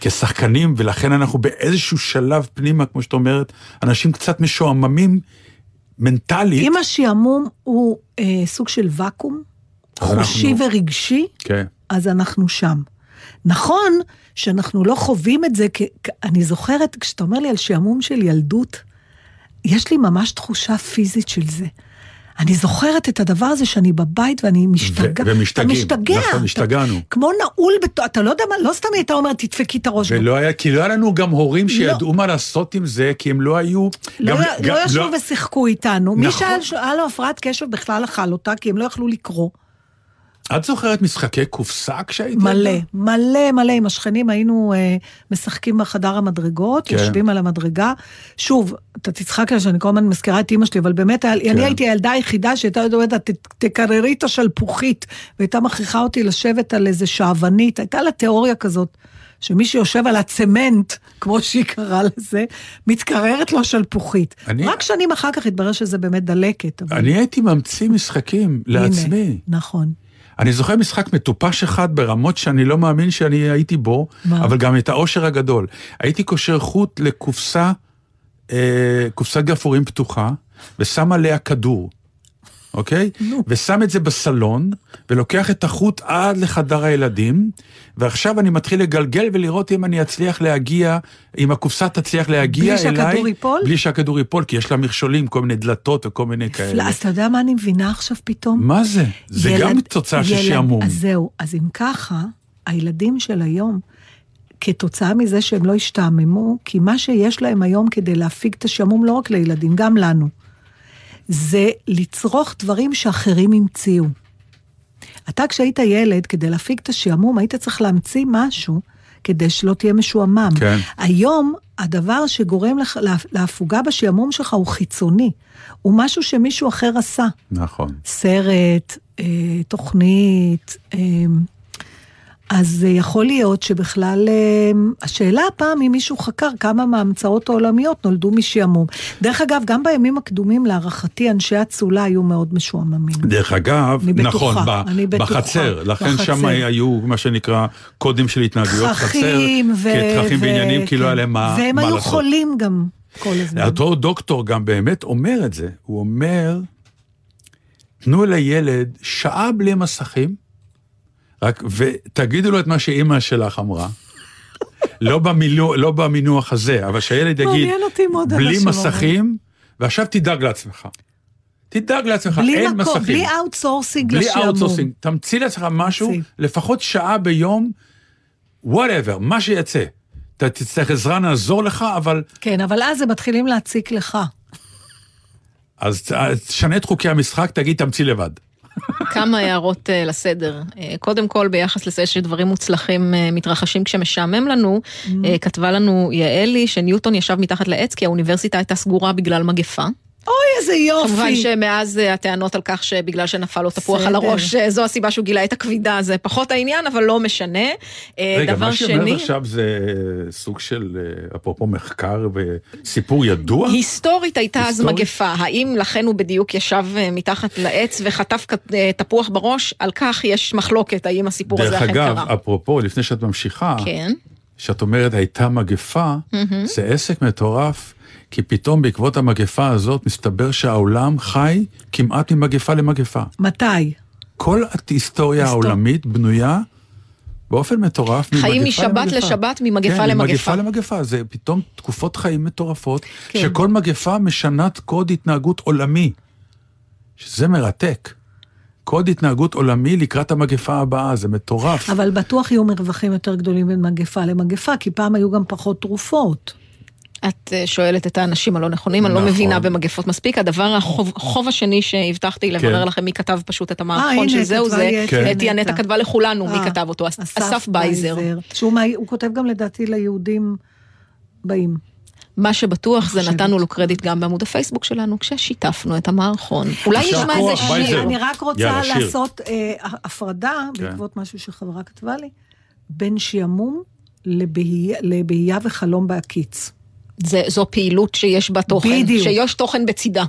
כשחקנים, ולכן אנחנו באיזשהו שלב פנימה, כמו שאת אומרת, אנשים קצת משועממים מנטלית. אם השעמום הוא אה, סוג של ואקום, חושי אנחנו- ורגשי, כן. אז אנחנו שם. נכון שאנחנו לא חווים את זה, כ... כ- אני זוכרת, כשאתה אומר לי על שעמום של ילדות, יש לי ממש תחושה פיזית של זה. אני זוכרת את הדבר הזה שאני בבית ואני משתגע. ו- ומשתגעים. אתה משתגע. נכון, השתגענו. כמו נעול, בת... אתה לא יודע מה, לא סתם הייתה אומרת, תדפקי את הראש. ולא היה, כי לא היה לנו גם הורים שידעו מה לעשות עם זה, כי הם לא היו... לא, גם, לא ישבו ושיחקו איתנו. מי נכון. שהיה שהיה לו הפרעת קשב בכלל אכל אותה, כי הם לא יכלו לקרוא. את זוכרת משחקי קופסה כשהיית מלא, ילדה? מלא מלא. עם השכנים היינו אה, משחקים בחדר המדרגות, כן. יושבים על המדרגה. שוב, אתה תצחק עליה שאני כל הזמן מזכירה את אימא שלי, אבל באמת, כן. אני הייתי הילדה היחידה שהייתה אומרת, "ת- תקררי את השלפוחית, והייתה מכריחה אותי לשבת על איזה שעוונית. הייתה לה תיאוריה כזאת. שמי שיושב על הצמנט, כמו שהיא קראה לזה, מתקררת לו השלפוחית. אני- רק שנים אחר כך התברר שזה באמת דלקת. אבל... אני הייתי ממציא משחקים הנה, לעצמי. נכון. אני זוכר משחק מטופש אחד ברמות שאני לא מאמין שאני הייתי בו, מה? אבל גם את האושר הגדול. הייתי קושר חוט לקופסה, אה, קופסת גפרורים פתוחה, ושם עליה כדור, אוקיי? ושם את זה בסלון, ולוקח את החוט עד לחדר הילדים, ועכשיו אני מתחיל לגלגל ולראות אם אני אצליח להגיע, אם הקופסה תצליח להגיע בלי אליי. שהכדור ייפול? בלי שהכדור ייפול, כי יש לה מכשולים, כל מיני דלתות וכל מיני כאלה. אז אתה יודע מה אני מבינה עכשיו פתאום? מה זה? זה ילד- גם תוצאה של שעמום. אז זהו, אז אם ככה, הילדים של היום, כתוצאה מזה שהם לא השתעממו, כי מה שיש להם היום כדי להפיג את השעמום, לא רק לילדים, גם לנו, זה לצרוך דברים שאחרים המציאו. אתה כשהיית ילד, כדי להפיג את השעמום, היית צריך להמציא משהו כדי שלא תהיה משועמם. כן. היום, הדבר שגורם לך, לה- להפוגה בשעמום שלך הוא חיצוני. הוא משהו שמישהו אחר עשה. נכון. סרט, אה, תוכנית, אה, אז יכול להיות שבכלל, אה, השאלה הפעם אם מישהו חקר כמה מההמצאות העולמיות נולדו משעמום. דרך אגב, גם בימים הקדומים, להערכתי, אנשי אצולה היו מאוד משועממים. דרך אגב, אני בטוחה, נכון, ב- אני בטוחה, בחצר, לכן בחצר. שם היו מה שנקרא קודים של התנהגויות חצר, ו... כתככים ו- ועניינים, כי לא היה להם מה והם מה היו לעשות. חולים גם כל הזמן. אותו דוקטור גם באמת אומר את זה, הוא אומר, תנו לילד שעה בלי מסכים, רק, ותגידו לו את מה שאימא שלך אמרה. לא, במילו, לא במינוח הזה, אבל שהילד יגיד, בלי מסכים, ועכשיו תדאג לעצמך. תדאג לעצמך, בלי אין מקום, מסכים. בלי outsourcing בלי לשעמום. outsourcing, תמציא לעצמך משהו. לפחות שעה ביום, whatever, מה שיצא. אתה תצטרך עזרה, נעזור לך, אבל כן, אבל אז הם מתחילים להציק לך. אז תשנה את חוקי המשחק, תגיד, תמציא לבד. כמה הערות אה, לסדר. אה, קודם כל, ביחס לזה שדברים מוצלחים אה, מתרחשים כשמשעמם לנו, אה, כתבה לנו יעלי שניוטון ישב מתחת לעץ כי האוניברסיטה הייתה סגורה בגלל מגפה. אוי, איזה יופי. כמובן שמאז אה, הטענות על כך שבגלל שנפל לו תפוח על. הראש, אה, זו הסיבה שהוא גילה את הכבידה, זה פחות העניין, אבל לא משנה. אה, רגע, מה שהיא אומרת שני, עכשיו זה סוג של, אפרופו מחקר וסיפור ידוע? היסטורית הייתה אז? מגפה, האם לכן הוא בדיוק ישב מתחת לעץ וחטף תפוח בראש? על כך יש מחלוקת, האם הסיפור הזה דרך אכן אגב, קרה. אפרופו, לפני שאת ממשיכה, כן. שאת אומרת הייתה מגפה, זה עסק מטורף, כי פתאום בעקבות המגפה הזאת מסתבר שהעולם חי כמעט ממגפה למגפה. מתי? כל ההיסטוריה היסטור- העולמית בנויה באופן מטורף חיים ממגפה משבת למגפה. לשבת, ממגפה כן, למגפה. ממגפה למגפה, זה פתאום תקופות חיים מטורפות, כן. שכל מגפה משנת קוד התנהגות עולמי, שזה מרתק. קוד התנהגות עולמי לקראת המגפה הבאה, זה מטורף. אבל בטוח יהיו מרווחים יותר גדולים בין מגפה למגפה, כי פעם היו גם פחות תרופות. את אה, שואלת את האנשים הלא נכונים, אני לא נכון. מבינה במגפות מספיק. הדבר, החוב החוב השני שהבטחתי לברר כן. לכם מי כתב פשוט את אה, המערכון של זהו זה. אתי הנטע כתבה לכולנו מי אה, כתב אותו, אס- אסף בייזר. שהוא הוא כותב גם לדעתי ליהודים באים. מה שבטוח זה. נתנו לו קרדיט גם בעמוד הפייסבוק שלנו כששיתפנו את המערכון. אולי נשמע איזה שיר. אני רק רוצה. לעשות הפרדה, כן. בעקבות משהו שחברה כתבה לי, בין שעמום לבהייה לבהייה וחלום בהקיץ. זה- זו פעילות שיש בה תוכן, בדיוק. שיש תוכן בצידה.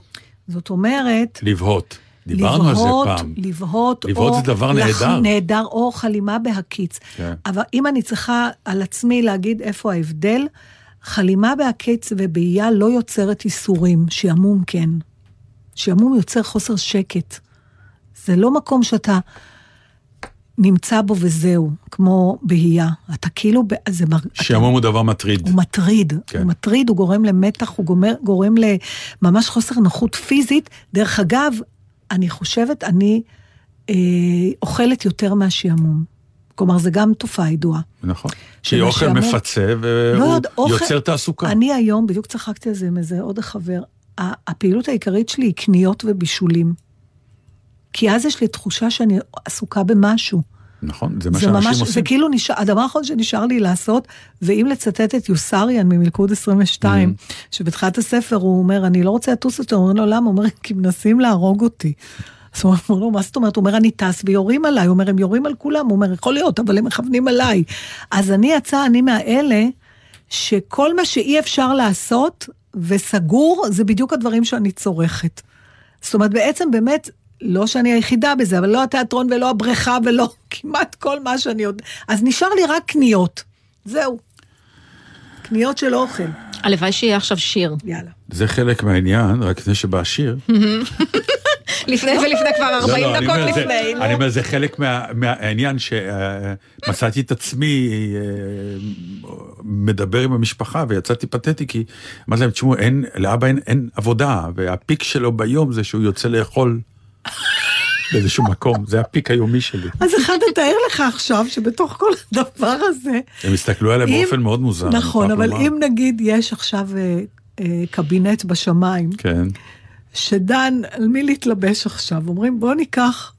זאת אומרת, לבהות. דיברנו על זה לבהות, פעם. לבהות, לבהות או זה דבר לח- נהדר. נהדר, או חלימה בהקיץ. כן. אבל אם אני צריכה על עצמי להגיד איפה ההבדל, חלימה בהקיץ ובהייה לא יוצרת איסורים, שעמום כן. שעמום יוצר חוסר שקט. זה לא מקום שאתה נמצא בו וזהו, כמו בהייה. אתה כאילו, זה מר... שעמום הוא דבר מטריד. הוא מטריד, כן. הוא מטריד, הוא גורם למתח, הוא גומר, גורם לממש חוסר נוחות פיזית. דרך אגב, אני חושבת, אני אה, אוכלת יותר מהשעמום. כלומר, זה גם תופעה ידועה. נכון. כי אוכל השעמום. מפצה לא והוא יודע, אוכל- יוצר תעסוקה. אני היום, בדיוק צחקתי על זה עם איזה עוד חבר, הפעילות העיקרית שלי היא קניות ובישולים. כי אז יש לי תחושה שאני עסוקה במשהו. נכון, זה מה זה שאנשים ממש, זה עושים. כאילו נשאר, הדבר האחרון שנשאר לי לעשות, ואם לצטט את יוסריאן ממלכוד 22, Mm-hmm. שבתחילת הספר הוא אומר, אני לא רוצה לטוס יותר, אומרים לו, למה? הוא אומר, כי מנסים להרוג אותי. אז הוא אומר לו, מה זאת אומרת? הוא אומר, אני טס ויורים עליי. הוא אומר, הם יורים על כולם. הוא אומר, יכול להיות, אבל הם מכוונים עליי. אז אני יצא, אני מהאלה, שכל מה שאי אפשר לעשות וסגור, זה בדיוק הדברים שאני צורכת. זאת אומרת, בעצם באמת, לא שאני היחידה בזה, אבל לא התיאטרון ולא הבריכה ולא כמעט כל מה שאני יודע. אז נשאר לי רק קניות. זהו. קניות של אוכל. הלוואי שיהיה עכשיו שיר. יאללה. זה חלק מהעניין, רק לפני שבא השיר. לפני ולפני כבר 40 לא, לא, אני דקות לפני. נו. אני אומר, זה חלק מה- מהעניין שמצאתי את עצמי אה, מדבר עם המשפחה ויצאתי פתטי, כי אמרתי להם, תשמעו, לאבא אין עבודה, והפיק שלו ביום זה שהוא יוצא לאכול באיזשהו מקום, זה הפיק היומי שלי. אז אחד תתאר לך עכשיו שבתוך כל הדבר הזה... הם הסתכלו עליי אם- באופן מאוד מוזר. נכון, אבל לומר. אם נגיד יש עכשיו אה, אה, קבינט בשמיים, כן, שדן על מי להתלבש עכשיו, אומרים בוא ניקח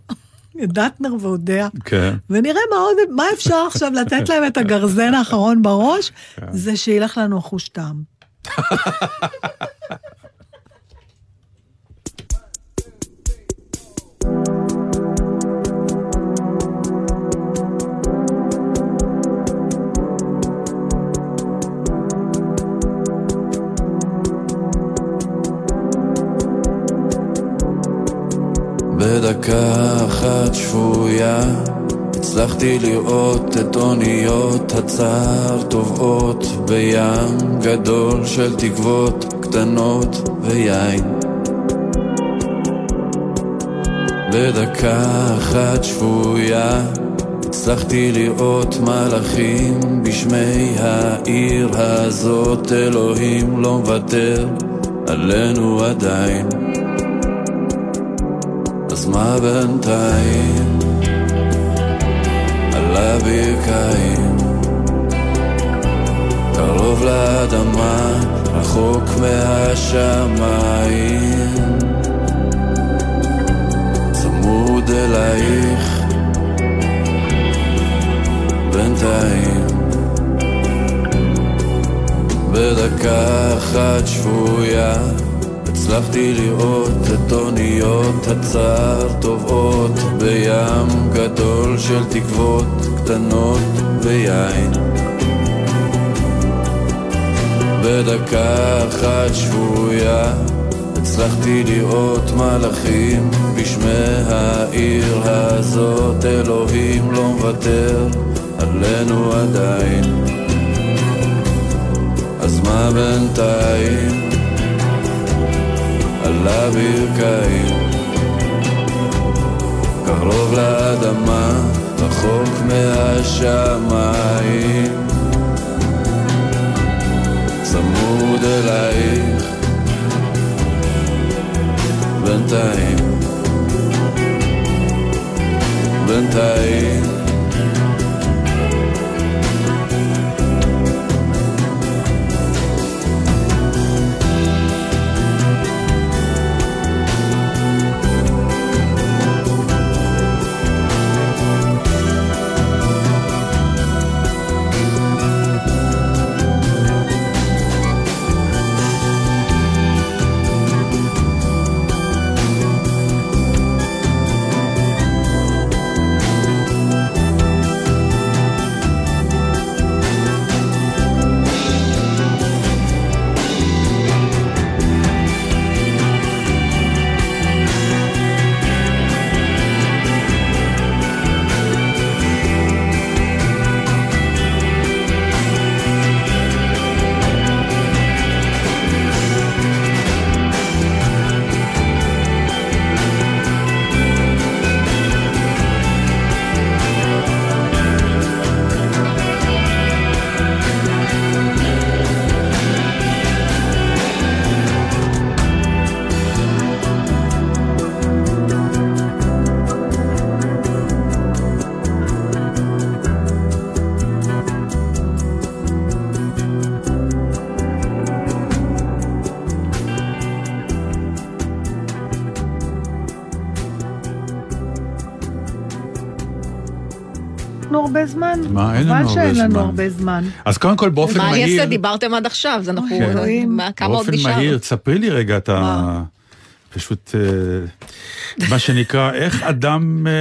את דטנר ואודיה, כן. ונראה מה עוד, מה אפשר עכשיו לתת להם את הגרזן האחרון בראש, זה שילך לנו החוש טעם. בדקה אחת שפויה. הצלחתי לראות את אוניות הצער טובעות בים. גדול של תקוות קטנות ויין. בדקה אחת שפויה. הצלחתי לראות מלאכים בשמי העיר הזאת. אלוהים לא מוותר עלינו עדיין אז מה בינתיים? על הברכיים קרוב לאדמה, רחוק מהשמיים. צמוד אלייך. בינתיים. בדקה אחת שפויה הצלחתי לראות את אוניות הצער טובעות בים גדול של תקוות קטנות ויין בדקה אחת שבויה הצלחתי לראות מלאכים בשמי העיר הזאת. אלוהים לא מוותר עלינו עדיין. אז מה בינתיים? על הברכיים קרוב לאדמה, רחוק מהשמיים. צמוד אלייך. בינתיים. בינתיים הרבה זמן. מה, אין לנו חבל הרבה שאין לנו זמן. הרבה זמן. אז קודם כל, באופן מה מהיר... אני אעשה? דיברתם עד עכשיו, אז אנחנו... כן. מה- כמה עוד באופן נשאר? מהיר, תספרי לי רגע את ה... מה? פשוט, אה, מה שנקרא, איך אדם, אה,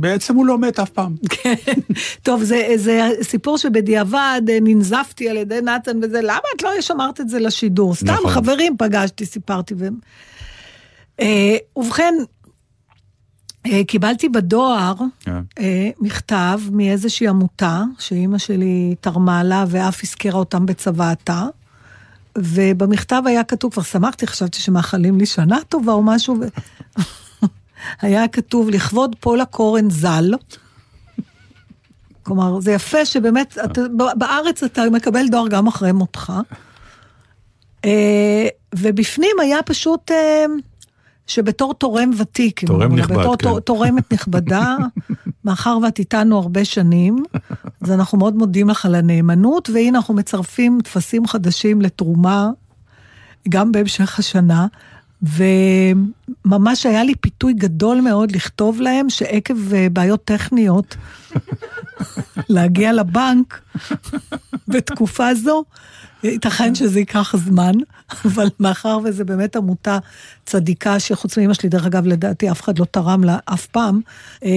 בעצם הוא לא מת אף פעם. כן. טוב, זה, זה סיפור שבדיעבד אה, ננזפתי על ידי נתן וזה, למה את לא שמרת את זה לשידור? סתם נכון. חברים פגשתי, סיפרתי. ו... ובכן, קיבלתי בדואר כן. אה, מכתב מאיזושהי עמותה שאימא שלי תרמה לה ואף הזכירה אותם בצוואתה. ובמכתב היה כתוב, כבר שמחתי, חשבתי שמאחלים לי שנה טובה או משהו, ו... היה כתוב לכבוד פולה קורן ז"ל. כלומר, זה יפה שבאמת, אתה, בארץ אתה מקבל דואר גם אחרי מותך. אה, ובפנים היה פשוט אה, שבתור תורם ותיק, תורם נכבד, בתור כן. תור- תורמת נכבדה, מאחר ואת איתנו הרבה שנים, אז אנחנו מאוד מודים לך על הנאמנות, והנה אנחנו מצרפים טפסים חדשים לתרומה, גם בהמשך השנה. וממש היה לי פיתוי גדול מאוד לכתוב להם שעקב אה, בעיות טכניות, להגיע לבנק בתקופה זו, ייתכן שזה ייקח זמן, אבל מאחר וזה באמת עמותה צדיקה, שחוץ מאמא שלי, דרך אגב, לדעתי אף אחד לא תרם לה אף פעם, אה,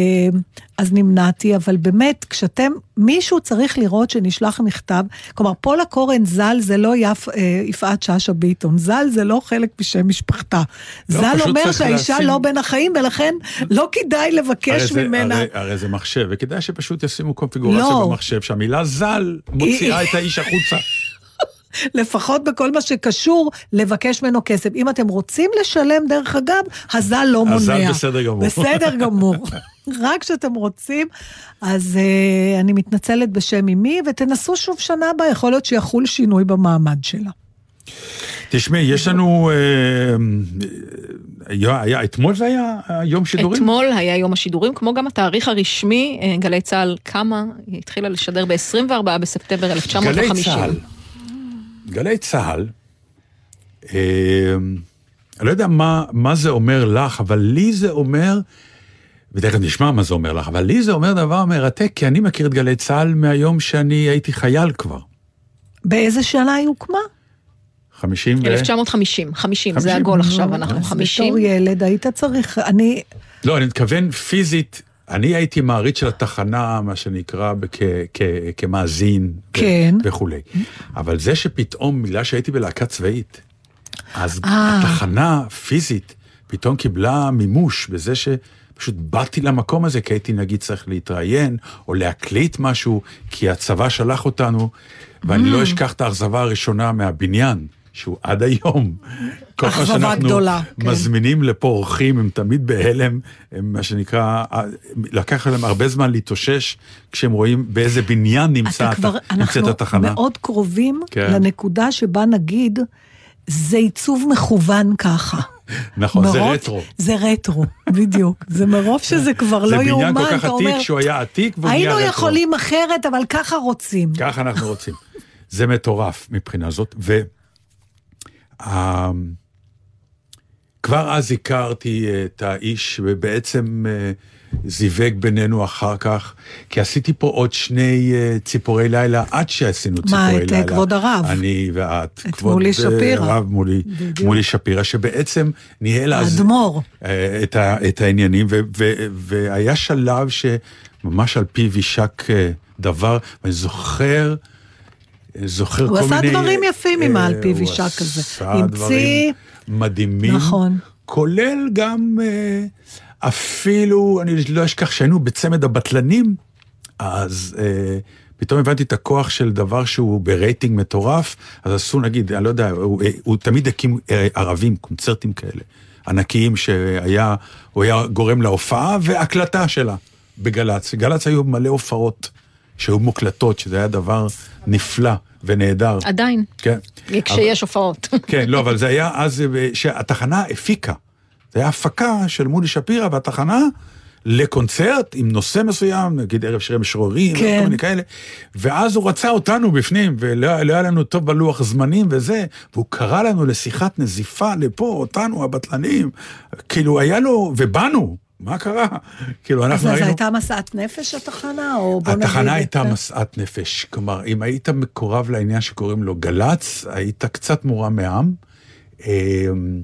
אז נמנעתי, אבל באמת, כשאתם, מישהו צריך לראות שנשלח מכתב, כלומר, פולה קורן ז"ל זה לא יפ, אה, יפעת שאשא ביטון, ז"ל זה לא חלק משם משפחתה. לא, ז"ל אומר שהאישה לשים- לא בין החיים, ולכן לא כדאי הרי לבקש זה, ממנה. הרי, הרי זה מחשב, וכדאי שפשוט ישימו קונפיגורציה לא. במחשב, שהמילה ז"ל מוציאה את האיש החוצה. לפחות בכל מה שקשור לבקש ממנו כסף. אם אתם רוצים לשלם, דרך אגב, הז"ל לא מונע. הז"ל בסדר גמור. בסדר גמור. רק כשאתם רוצים, אז uh, אני מתנצלת בשם אמי, ותנסו שוב שנה הבאה, יכול להיות שיחול שינוי במעמד שלה. תשמעי, יש לנו... אה, היה, היה, אתמול זה היה יום שידורים? אתמול היה יום השידורים, כמו גם התאריך הרשמי, אה, גלי צה"ל קמה, היא התחילה לשדר ב-24 בספטמבר 1950. גלי צה"ל. גלי צה"ל, אה, אני לא יודע מה, מה זה אומר לך, אבל לי זה אומר, ותכף נשמע מה זה אומר לך, אבל לי זה אומר דבר מרתק, כי אני מכיר את גלי צה"ל מהיום שאני הייתי חייל כבר. באיזה שנה היא הוקמה? 50 ו... 1950, 50, זה 50, עגול נו, עכשיו, נו, אנחנו אז 50. בתור ילד היית צריך, אני, לא, אני מתכוון פיזית, אני הייתי מעריץ של התחנה, מה שנקרא, כ- כ- כמאזין. ו- כן. וכולי. אבל זה שפתאום, בגלל שהייתי בלהקה צבאית, אז אה. התחנה פיזית פתאום קיבלה מימוש בזה שפשוט באתי למקום הזה, כי הייתי נגיד צריך להתראיין, או להקליט משהו, כי הצבא שלח אותנו, ואני Mm. לא אשכח את האכזבה הראשונה מהבניין. שהוא עד היום, כל פעם שאנחנו גדולה, כן. מזמינים לפה אורחים, הם תמיד בהלם, הם מה שנקרא, לקח להם הרבה זמן להתאושש כשהם רואים באיזה בניין נמצא, אתה כבר, נמצאת אנחנו התחנה. מאוד קרובים כן. לנקודה שבה נגיד, זה עיצוב מכוון ככה. נכון, זה מרוב- רטרו. זה רטרו, בדיוק. זה מרוב שזה כבר זה לא יאומן, בניין כל כך אתה עתיק אומר, שהוא היה עתיק והוא נהיה היינו רטרו. יכולים אחרת, אבל ככה רוצים. ככה אנחנו רוצים. זה מטורף מבחינה זאת, ו... כבר אז הכרתי את האיש, ובעצם אה, זיווג בינינו אחר כך, כי עשיתי פה עוד שני אה, ציפורי לילה עד שעשינו מה, ציפורי את, לילה. אה, כבוד הרב? אני ואת. את מולי אה, שפירא. הרב מולי, בדיוק. מולי שפירא, שבעצם ניהל אז... האדמו"ר. אה, את, ה, את העניינים, ו, ו, והיה שלב שממש על פיו יישק אה, דבר, ואני זוכר, זוכר הוא כל עשה מיני... דברים יפים עם אה, העל פיו הוא יישק הזה. עשה דברים מדהימים. נכון. כולל גם אה, אפילו, אני לא אשכח שהיינו בצמד הבטלנים, אז אה, פתאום הבנתי את הכוח של דבר שהוא ברייטינג מטורף, אז עשו נגיד, אני לא יודע, הוא, הוא תמיד הקים ערבים, קונצרטים כאלה, ענקיים שהיה, הוא היה גורם להופעה והקלטה שלה בגל"צ. גל"צ היו מלא הופעות שהיו מוקלטות, שזה היה דבר נפלא ונהדר. עדיין, כן. כשיש הופעות. כן, לא, אבל זה היה אז אה, שהתחנה הפיקה. זה היה הפקה של מולי שפירא והתחנה לקונצרט עם נושא מסוים, נגיד ערב שירי משוררים, כן. כל מיני כאלה, ואז הוא רצה אותנו בפנים, ולא לא היה לנו טוב בלוח זמנים וזה, והוא קרא לנו לשיחת נזיפה לפה, אותנו, הבטלנים, כאילו היה לו, ובאנו, מה קרה? כאילו אנחנו אז היינו... הייתה משאת נפש התחנה, או בוא נגיד... התחנה הייתה את- משאת נפש. כלומר, אם היית מקורב לעניין שקוראים לו גל"צ, היית קצת מורם מעם. אמ,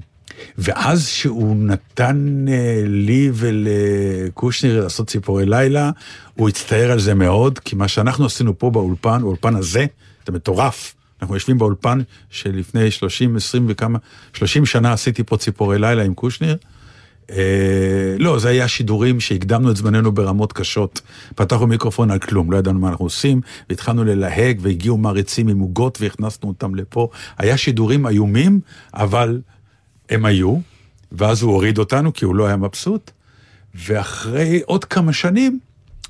ואז שהוא נתן אה, לי ולקושניר לעשות ציפורי לילה, הוא הצטער על זה מאוד, כי מה שאנחנו עשינו פה באולפן, באולפן הזה, זה מטורף. אנחנו יושבים באולפן שלפני 30, 20 וכמה, 30 שנה עשיתי פה ציפורי לילה עם קושניר. אה, לא, זה היה שידורים שהקדמנו את זמננו ברמות קשות. פתחנו מיקרופון על כלום, לא ידענו מה אנחנו עושים, והתחלנו ללהג, והגיעו מעריצים עם עוגות והכנסנו אותם לפה. היה שידורים איומים, אבל הם היו, ואז הוא הוריד אותנו כי הוא לא היה מבסוט, ואחרי עוד כמה שנים,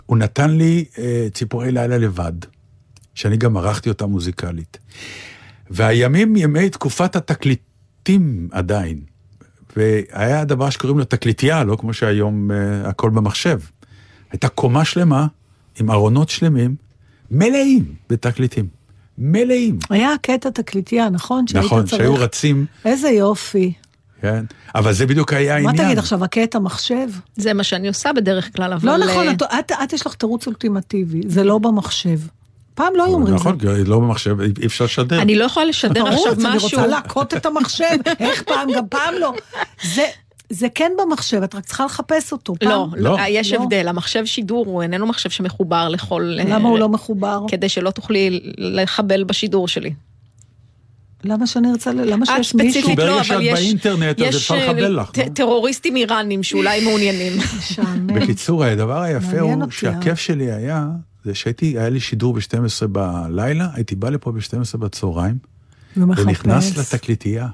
הוא נתן לי אה, ציפורי לילה לבד, שאני גם ערכתי אותה מוזיקלית. והימים ימי תקופת התקליטים עדיין. והיה דבר שקוראים לו תקליטייה, לא כמו שהיום uh, הכל במחשב. הייתה קומה שלמה עם ארונות שלמים, מלאים בתקליטים. מלאים. היה קטע תקליטייה, נכון? שהיית נכון, צריך- שהיו רצים, איזה יופי. כן? אבל זה בדיוק היה מה העניין. תגיד עכשיו, הקטע מחשב? זה מה שאני עושה בדרך כלל, אבל... לא נכון, אה, את- את את יש לך תירוץ אולטימטיבי, זה לא במחשב. פעם לא היו אומרים את זה. נכון, לא במחשב, אי אפשר לשדר. אני לא יכולה לשדר עכשיו תרוץ, אני משהו. רוצה להכות את המחשב, איך פעם, גם פעם לא. זה- זה כן במחשב, את רק צריכה לחפש אותו. פעם- לא, לא. לא, יש לא. הבדל, המחשב שידור הוא איננו מחשב שמחובר לכל... אה, למה הוא לא מחובר? כדי שלא תוכלי לחבל בשידור שלי. למה שאני ארצה, ל- למה את שיש מישהו? ספציפית ברגע לא, שאת אבל יש... באינטרנט, אז יש, אפשר אה, לחבל לך, ט- לא? טרוריסטים איראנים שאולי מעוניינים. בקיצור, הדבר היפה הוא אותי, שהכיף שלי היה, זה שהייתי, היה לי שידור ב-12 בלילה, הייתי בא לפה ב-12 בצהריים, ומחפש. ונכנס לתקליטייה,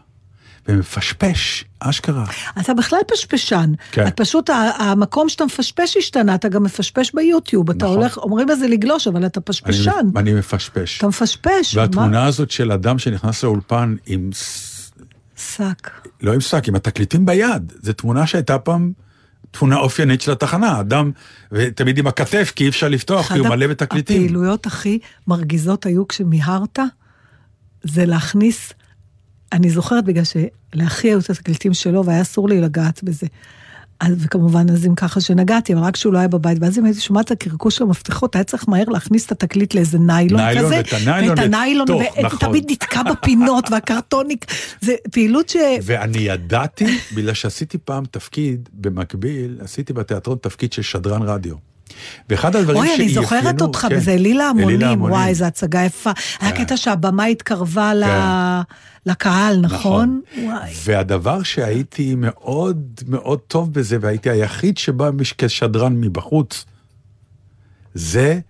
ומפשפש, אשכרה. אתה בכלל פשפשן. כן. את פשוט, המקום שאתה מפשפש השתנה, אתה גם מפשפש ביוטיוב. אתה נכון. הולך, אומרים לזה לגלוש, אבל אתה אני, פשפשן. אני מפשפש. אתה מפשפש. מה? והתמונה הזאת של אדם שנכנס לאולפן עם, שק. לא עם שק, עם התקליטים ביד, זו תמונה שהייתה פעם תמונה אופיינית של התחנה, אדם, ותמיד עם הכתף, כי אי אפשר לפתוח, כי הוא מלא בתקליטים. הפעילויות הכי מרגיזות היו כשמיהרת, זה להכניס, אני זוכרת בגלל שלאחי היו את התקליטים שלו והיה אסור לי לגעת בזה. וכמובן, אז אם ככה שנגעתי, אבל רק כשהוא לא היה בבית, ואז אם הייתי שומעת את הקרקוש של המפתחות, היה צריך מהר להכניס את התקליט לאיזה ניילון ניילון, כזה, ואת הניילון ואת הניילון, נכון. ותמיד נתקע בפינות, והקרטוניק, זה פעילות ש... ואני ידעתי, בגלל שעשיתי פעם תפקיד, במקביל, עשיתי בתיאטרון תפקיד של שדרן רדיו. ואחד הדברים אוי, אני זוכרת שאפיינו- אותך כן, בזה, אלילה המונים. וואי, איזו הצגה יפה. היה כן. קטע שהבמה התקרבה ל- כן. לקהל, נכון? וואי. והדבר שהייתי מאוד מאוד טוב בזה, והייתי היחיד שבא כשדרן מבחוץ, זה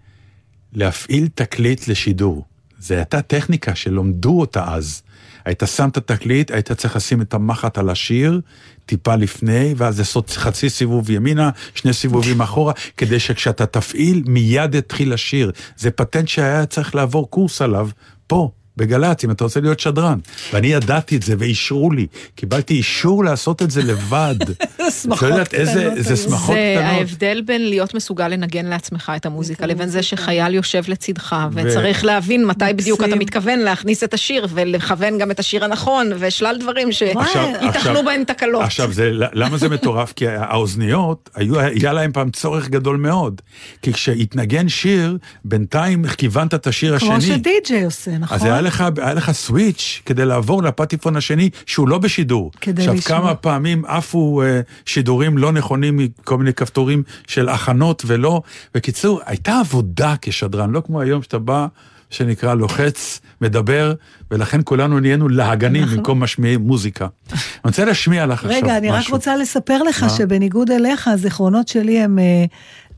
להפעיל תקליט לשידור. זו הייתה טכניקה שלומדו אותה אז. היית שם את התקליט, היית צריך לשים את המחט על השיר, טיפה לפני, ואז לעשות חצי סיבוב ימינה, שני סיבובים אחורה, כדי שכשאתה תפעיל, מיד יתחיל השיר. זה פטנט שהיה צריך לעבור קורס עליו, פה. בגל"צ, אם אתה רוצה להיות שדרן. ואני ידעתי את זה ואישרו לי. קיבלתי אישור לעשות את זה לבד. איזה קטנות איזה היו. שמחות זה קטנות. ההבדל בין להיות מסוגל לנגן לעצמך את המוזיקה, לבין זה שחייל יושב לצידך, ו- וצריך להבין מתי בדיוק אתה. מתכוון להכניס את השיר, ולכוון גם את השיר הנכון, ושלל דברים שייתכנו בהם תקלות. עכשיו, זה, למה זה מטורף? כי האוזניות, היו, היה להם פעם צורך גדול מאוד. כי כשהתנגן שיר, בינתיים כיוונת את השיר השני. כמו שדי-ג'יי עושה, נכון? לך, היה לך סוויץ' כדי לעבור לפטיפון השני, שהוא לא בשידור. כדי עכשיו, לשמוע. כמה פעמים עפו אה, שידורים לא נכונים מכל מיני כפתורים של הכנות ולא... בקיצור, הייתה עבודה כשדרן, לא כמו היום שאתה בא, שנקרא לוחץ, מדבר, ולכן כולנו נהיינו להגנים במקום משמיעי מוזיקה. אני רוצה להשמיע לך עכשיו משהו. רגע, אני רק רוצה לספר לך מה? שבניגוד אליך, הזיכרונות שלי הם אה,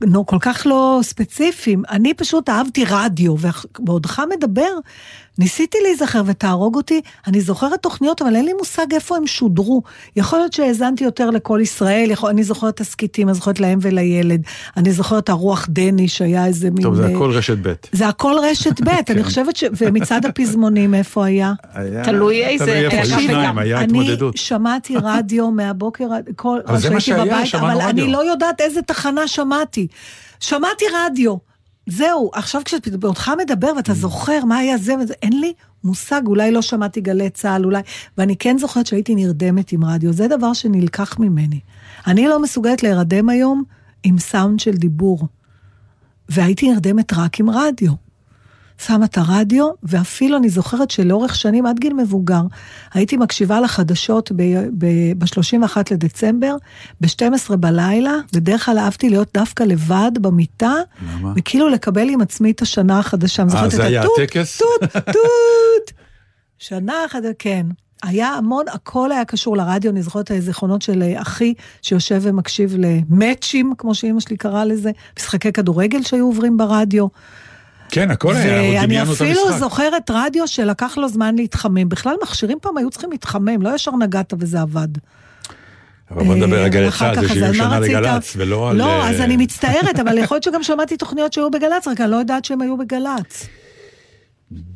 נו, כל כך לא ספציפיים. אני פשוט אהבתי רדיו, ובעודך מדבר, ניסיתי להיזכר ותהרוג אותי, אני זוכרת תוכניות, אבל אין לי מושג איפה הם שודרו. יכול להיות שהאזנתי יותר לכל ישראל, יכול, אני זוכרת תסכיתים, אני זוכרת להם ולילד, אני זוכרת הרוח דני, שהיה איזה מין... טוב, זה אה, הכל רשת ב'. זה הכל רשת ב', אני חושבת ש... ומצעד הפזמונים, איפה היה? היה- תלוי איזה, תלוי איפה, שניים. היה אני התמודדות. שמעתי רדיו מהבוקר, כל, אבל זה מה שהיה, שמענו אבל רדיו. אני לא יודעת איזה תחנה שמעתי. שמעתי רדיו. זהו, עכשיו כשבעודך מדבר ואתה זוכר מה היה זה וזה, אין לי מושג, אולי לא שמעתי גלי צה"ל, אולי, ואני כן זוכרת שהייתי נרדמת עם רדיו, זה דבר שנלקח ממני. אני לא מסוגלת להירדם היום עם סאונד של דיבור, והייתי נרדמת רק עם רדיו. שמה את הרדיו, ואפילו אני זוכרת שלאורך שנים, עד גיל מבוגר, הייתי מקשיבה לחדשות ב-31 לדצמבר, ב-12 בלילה, בדרך כלל אהבתי להיות דווקא לבד במיטה, למה? וכאילו לקבל עם עצמי את השנה החדשה. אה, זה היה הטקס? טוט, טוט. שנה אחת, כן. היה המון, הכל היה קשור לרדיו, אני זוכרת את הזיכרונות של אה, אחי, שיושב ומקשיב למאצ'ים, כמו שאימא שלי קראה לזה, משחקי כדורגל שהיו עוברים ברדיו. כן, הכל היה, אנחנו ואני דמיינו את אפילו המשחק. זוכרת רדיו שלקח לו זמן להתחמם. בכלל מכשירים פעם היו צריכים להתחמם, לא ישר נגעת וזה עבד. אבל בוא נדבר אה, רגע על אחר צה"ל, כך, זה אז 70 על מה שנה? לגל"צ, ולא על... לא, אה, אז אני מצטערת, אבל יכול להיות שגם שמעתי תוכניות שהיו בגל"צ, רק אני לא יודעת שהם היו בגל"צ.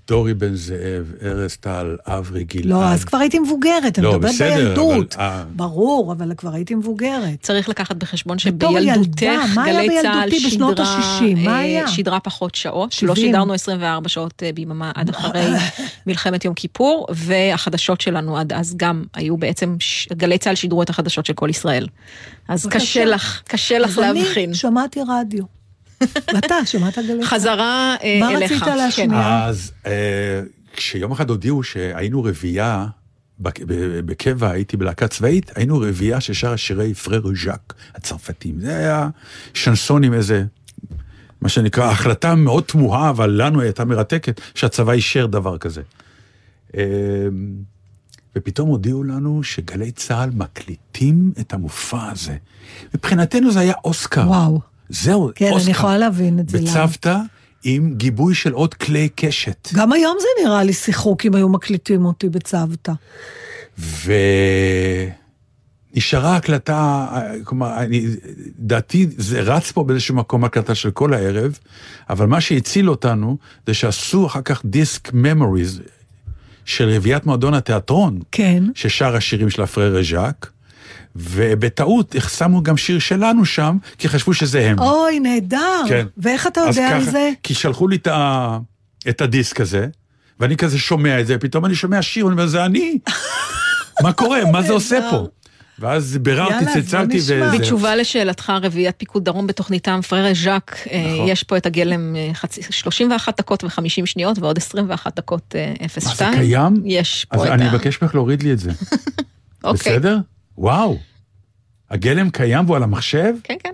דורי בן זאב, ארז טל, אברי גלעד. לא, אז כבר הייתי מבוגרת, אני לא, מדברת בסדר, בילדות. אבל, אה, ברור, אבל כבר הייתי מבוגרת. צריך לקחת בחשבון שבילדותך גלי צה"ל שידרה, אה? שידרה פחות שעות, לא 70. שידרנו 24 שעות אה, ביממה עד אחרי מלחמת יום כיפור, והחדשות שלנו עד אז גם היו בעצם, ש- גלי צה"ל שידרו את החדשות של כל ישראל. אז. קשה לך, קשה לך אז להבחין. אני שמעתי רדיו. ואתה, שמעת גלי צה"ל? חזרה אה, מה אליך. רצית כן. להשמיע? אז אה, כשיום אחד הודיעו שהיינו רביעייה, בקבע הייתי בלהקה צבאית, היינו רביעייה ששרה שירי פרר ז'אק הצרפתים. זה היה שנסון עם איזה, מה שנקרא, החלטה מאוד תמוהה, אבל לנו היא הייתה מרתקת, שהצבא אישר דבר כזה. אה, ופתאום הודיעו לנו שגלי צה"ל מקליטים את המופע הזה. מבחינתנו זה היה אוסקר. וואו. זהו, כן, אוסקר. אני יכולה להבין את זה. בצוותא עם גיבוי של עוד כלי קשת. גם היום זה נראה לי שיחוק אם היו מקליטים אותי בצוותא. ונשארה הקלטה, כלומר, אני, דעתי זה רץ פה באיזשהו מקום הקלטה של כל הערב, אבל מה שהציל אותנו זה שעשו אחר כך דיסק ממוריז של רביעיית מועדון התיאטרון, כן. ששר השירים של הפררה ז'אק, ובטעות שמו גם שיר שלנו שם, כי חשבו שזה הם. אוי, נהדר. כן. ואיך אתה אז יודע על זה? כי שלחו לי את, ה... את הדיסק הזה, ואני כזה שומע את זה, פתאום אני שומע שיר, אני אומר, זה אני. מה קורה? מה זה עושה פה? ואז ביררתי, אז צלצלתי, נשמע. וזה... בתשובה לשאלתך, רביעיית פיקוד דרום בתוכניתם, פררה ז'אק, אה, נכון. יש פה את הגלם אה, חצי, 31 דקות ו-50 שניות ועוד 21 דקות אה, 02. מה, זה קיים? יש פה אז את אני ה... מבקש ממך להוריד לי את זה. אוקיי. בסדר? וואו. הגלם קיים והוא על המחשב? כן, כן.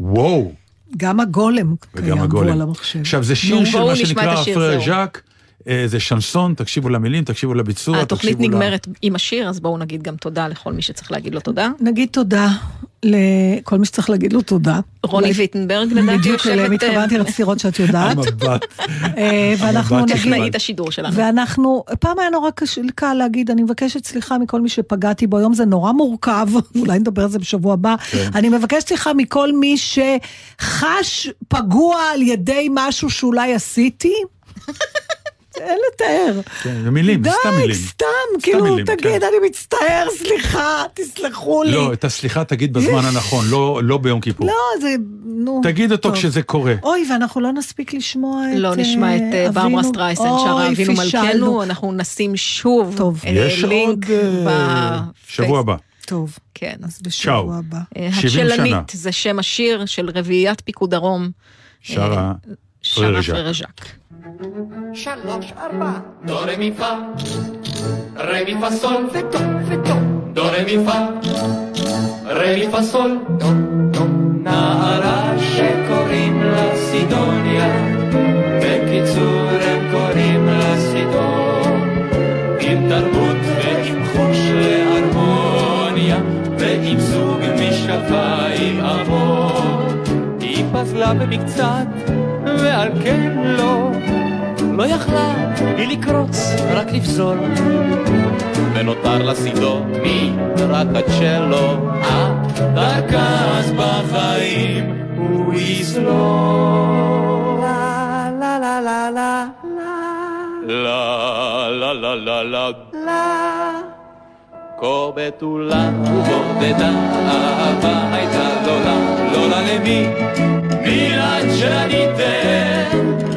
וואו. גם הגולם וגם קיים. בו על המחשב. עכשיו, זה שיר של מה שנקרא השיר, פרר זהו. ז'אק, אה, זה שנסון, תקשיבו למילים, תקשיבו לביצוע, התוכנית תקשיבו ל- נגמרת עם השיר, אז בואו נגיד גם תודה לכל מי שצריך להגיד לו תודה. נגיד תודה לכל מי שצריך להגיד לו תודה. רוני ויטנברג לדעתי בדיוק יושבת... אה, התכוונתי, רציתי לראות שאת יודעת. אה, ואנחנו נגיד... טכנאית השידור שלנו. ואנחנו, פעם היה נורא קל להגיד, אני מבקשת סליחה מכל מי שפגעתי בו, היום זה נורא מורכב, אולי נדבר על זה בשבוע הבא. כן. אני מבקשת סליחה מכל מי שחש פגוע על ידי משהו שאולי עשיתי. אין לתאר. כן, זה מילים, זה סתם די, מילים. סתם, כאילו, מילים, תגיד, כן. אני מצטער, סליחה, תסלחו לי. לא, את הסליחה תגיד בזמן הנכון, לא לא ביום כיפור. לא, זה, נו. תגיד אותו טוב. כשזה קורה. אוי, ואנחנו לא נספיק לשמוע את... לא נשמע את אה, אה, אבינו- סטרייסן שרה אבינו. מלכנו, אנחנו נשים שוב טוב. אה, יש לינק עוד... אה, בפייס- שבוע הבא. טוב, כן. אז. בשבוע הבא. אה, 70 שנה. הצ'לנית זה שם השיר של רביעיית פיקוד דרום. שרה שרה שלוש, ארבע. דו רה מי פה, רה מי פה סול ודו ודו, דו רה מי פה, רה מי פה סול, דו דו. נערה שקוראים לה סידוניה, בקיצור הם קוראים לה סידון, עם תרבות ועם חוש להרמוניה, ועם זוג משקפיים עמוק. היא פזלה במקצת, ועל כן לא יכלה היא לקרוץ, רק לפזול. ונותר לסידו מי? רק הצ'לו, אה, דרכה אז בחיים הוא יסלול. לה לה לה לה לה לה. לה לה לה לה לה כה בתולה ובודדה, אהבה הייתה לולה, לולה למי? מילת שניתן,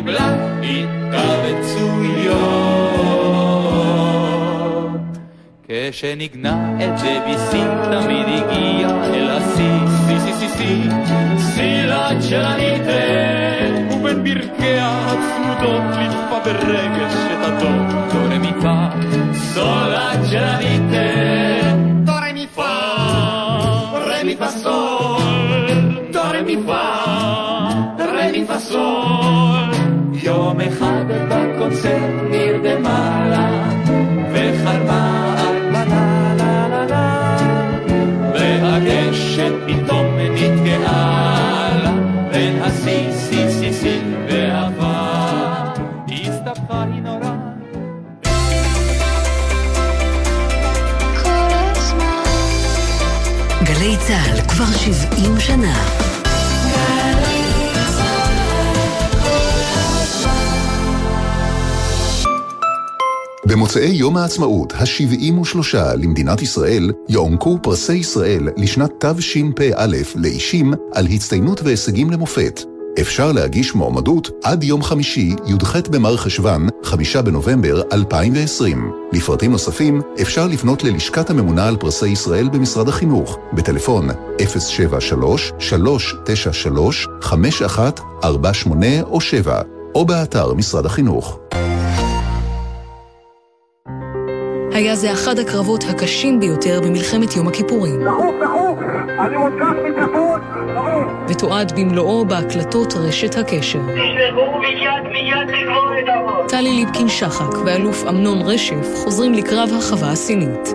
עד שקיבלה התכווצויות. כשנגנה את דביסי תמיד הגיע אל השיא, שיא שיא שיא שיא, סילת של הניתן, ובין ברכיה הצמודות ליטפה ברגש את הדור, דו רמיפה, סולת של הניתן, דו רמיפה, רמיפה סול, דו רמיפה, רמיפה סול. יום אחד בקונצרט נרדמה לה, וחלמה על לה לה לה לה, והקשת פתאום נתקעה לה, בין השיא שיא שיא שיא והפה, הסתבכה היא נורא. גלי צה"ל כבר 70 שנה. במוצאי יום העצמאות ה-73 למדינת ישראל יוענקו פרסי ישראל לשנת תשפ"א לאישים על הצטיינות והישגים למופת. אפשר להגיש מועמדות עד יום חמישי, י"ח במר חשוון, חמישה בנובמבר 2020. לפרטים נוספים אפשר לפנות ללשכת הממונה על פרסי ישראל במשרד החינוך, בטלפון 073-393-5148 או 7, או באתר משרד החינוך. היה זה אחד הקרבות הקשים ביותר במלחמת יום הכיפורים. דחוף, דחוף! אני מותקף מצפון! ותועד במלואו בהקלטות רשת הקשר. תשלחו מיד מיד לגמור את עמוד! טלי ליפקין שחק ואלוף אמנון רשף חוזרים לקרב החווה הסינית.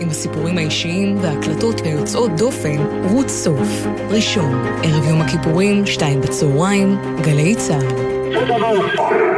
עם הסיפורים האישיים וההקלטות היוצאות דופן, רות סוף. ראשון, ערב יום הכיפורים, שתיים בצהריים, גלי צה"ל.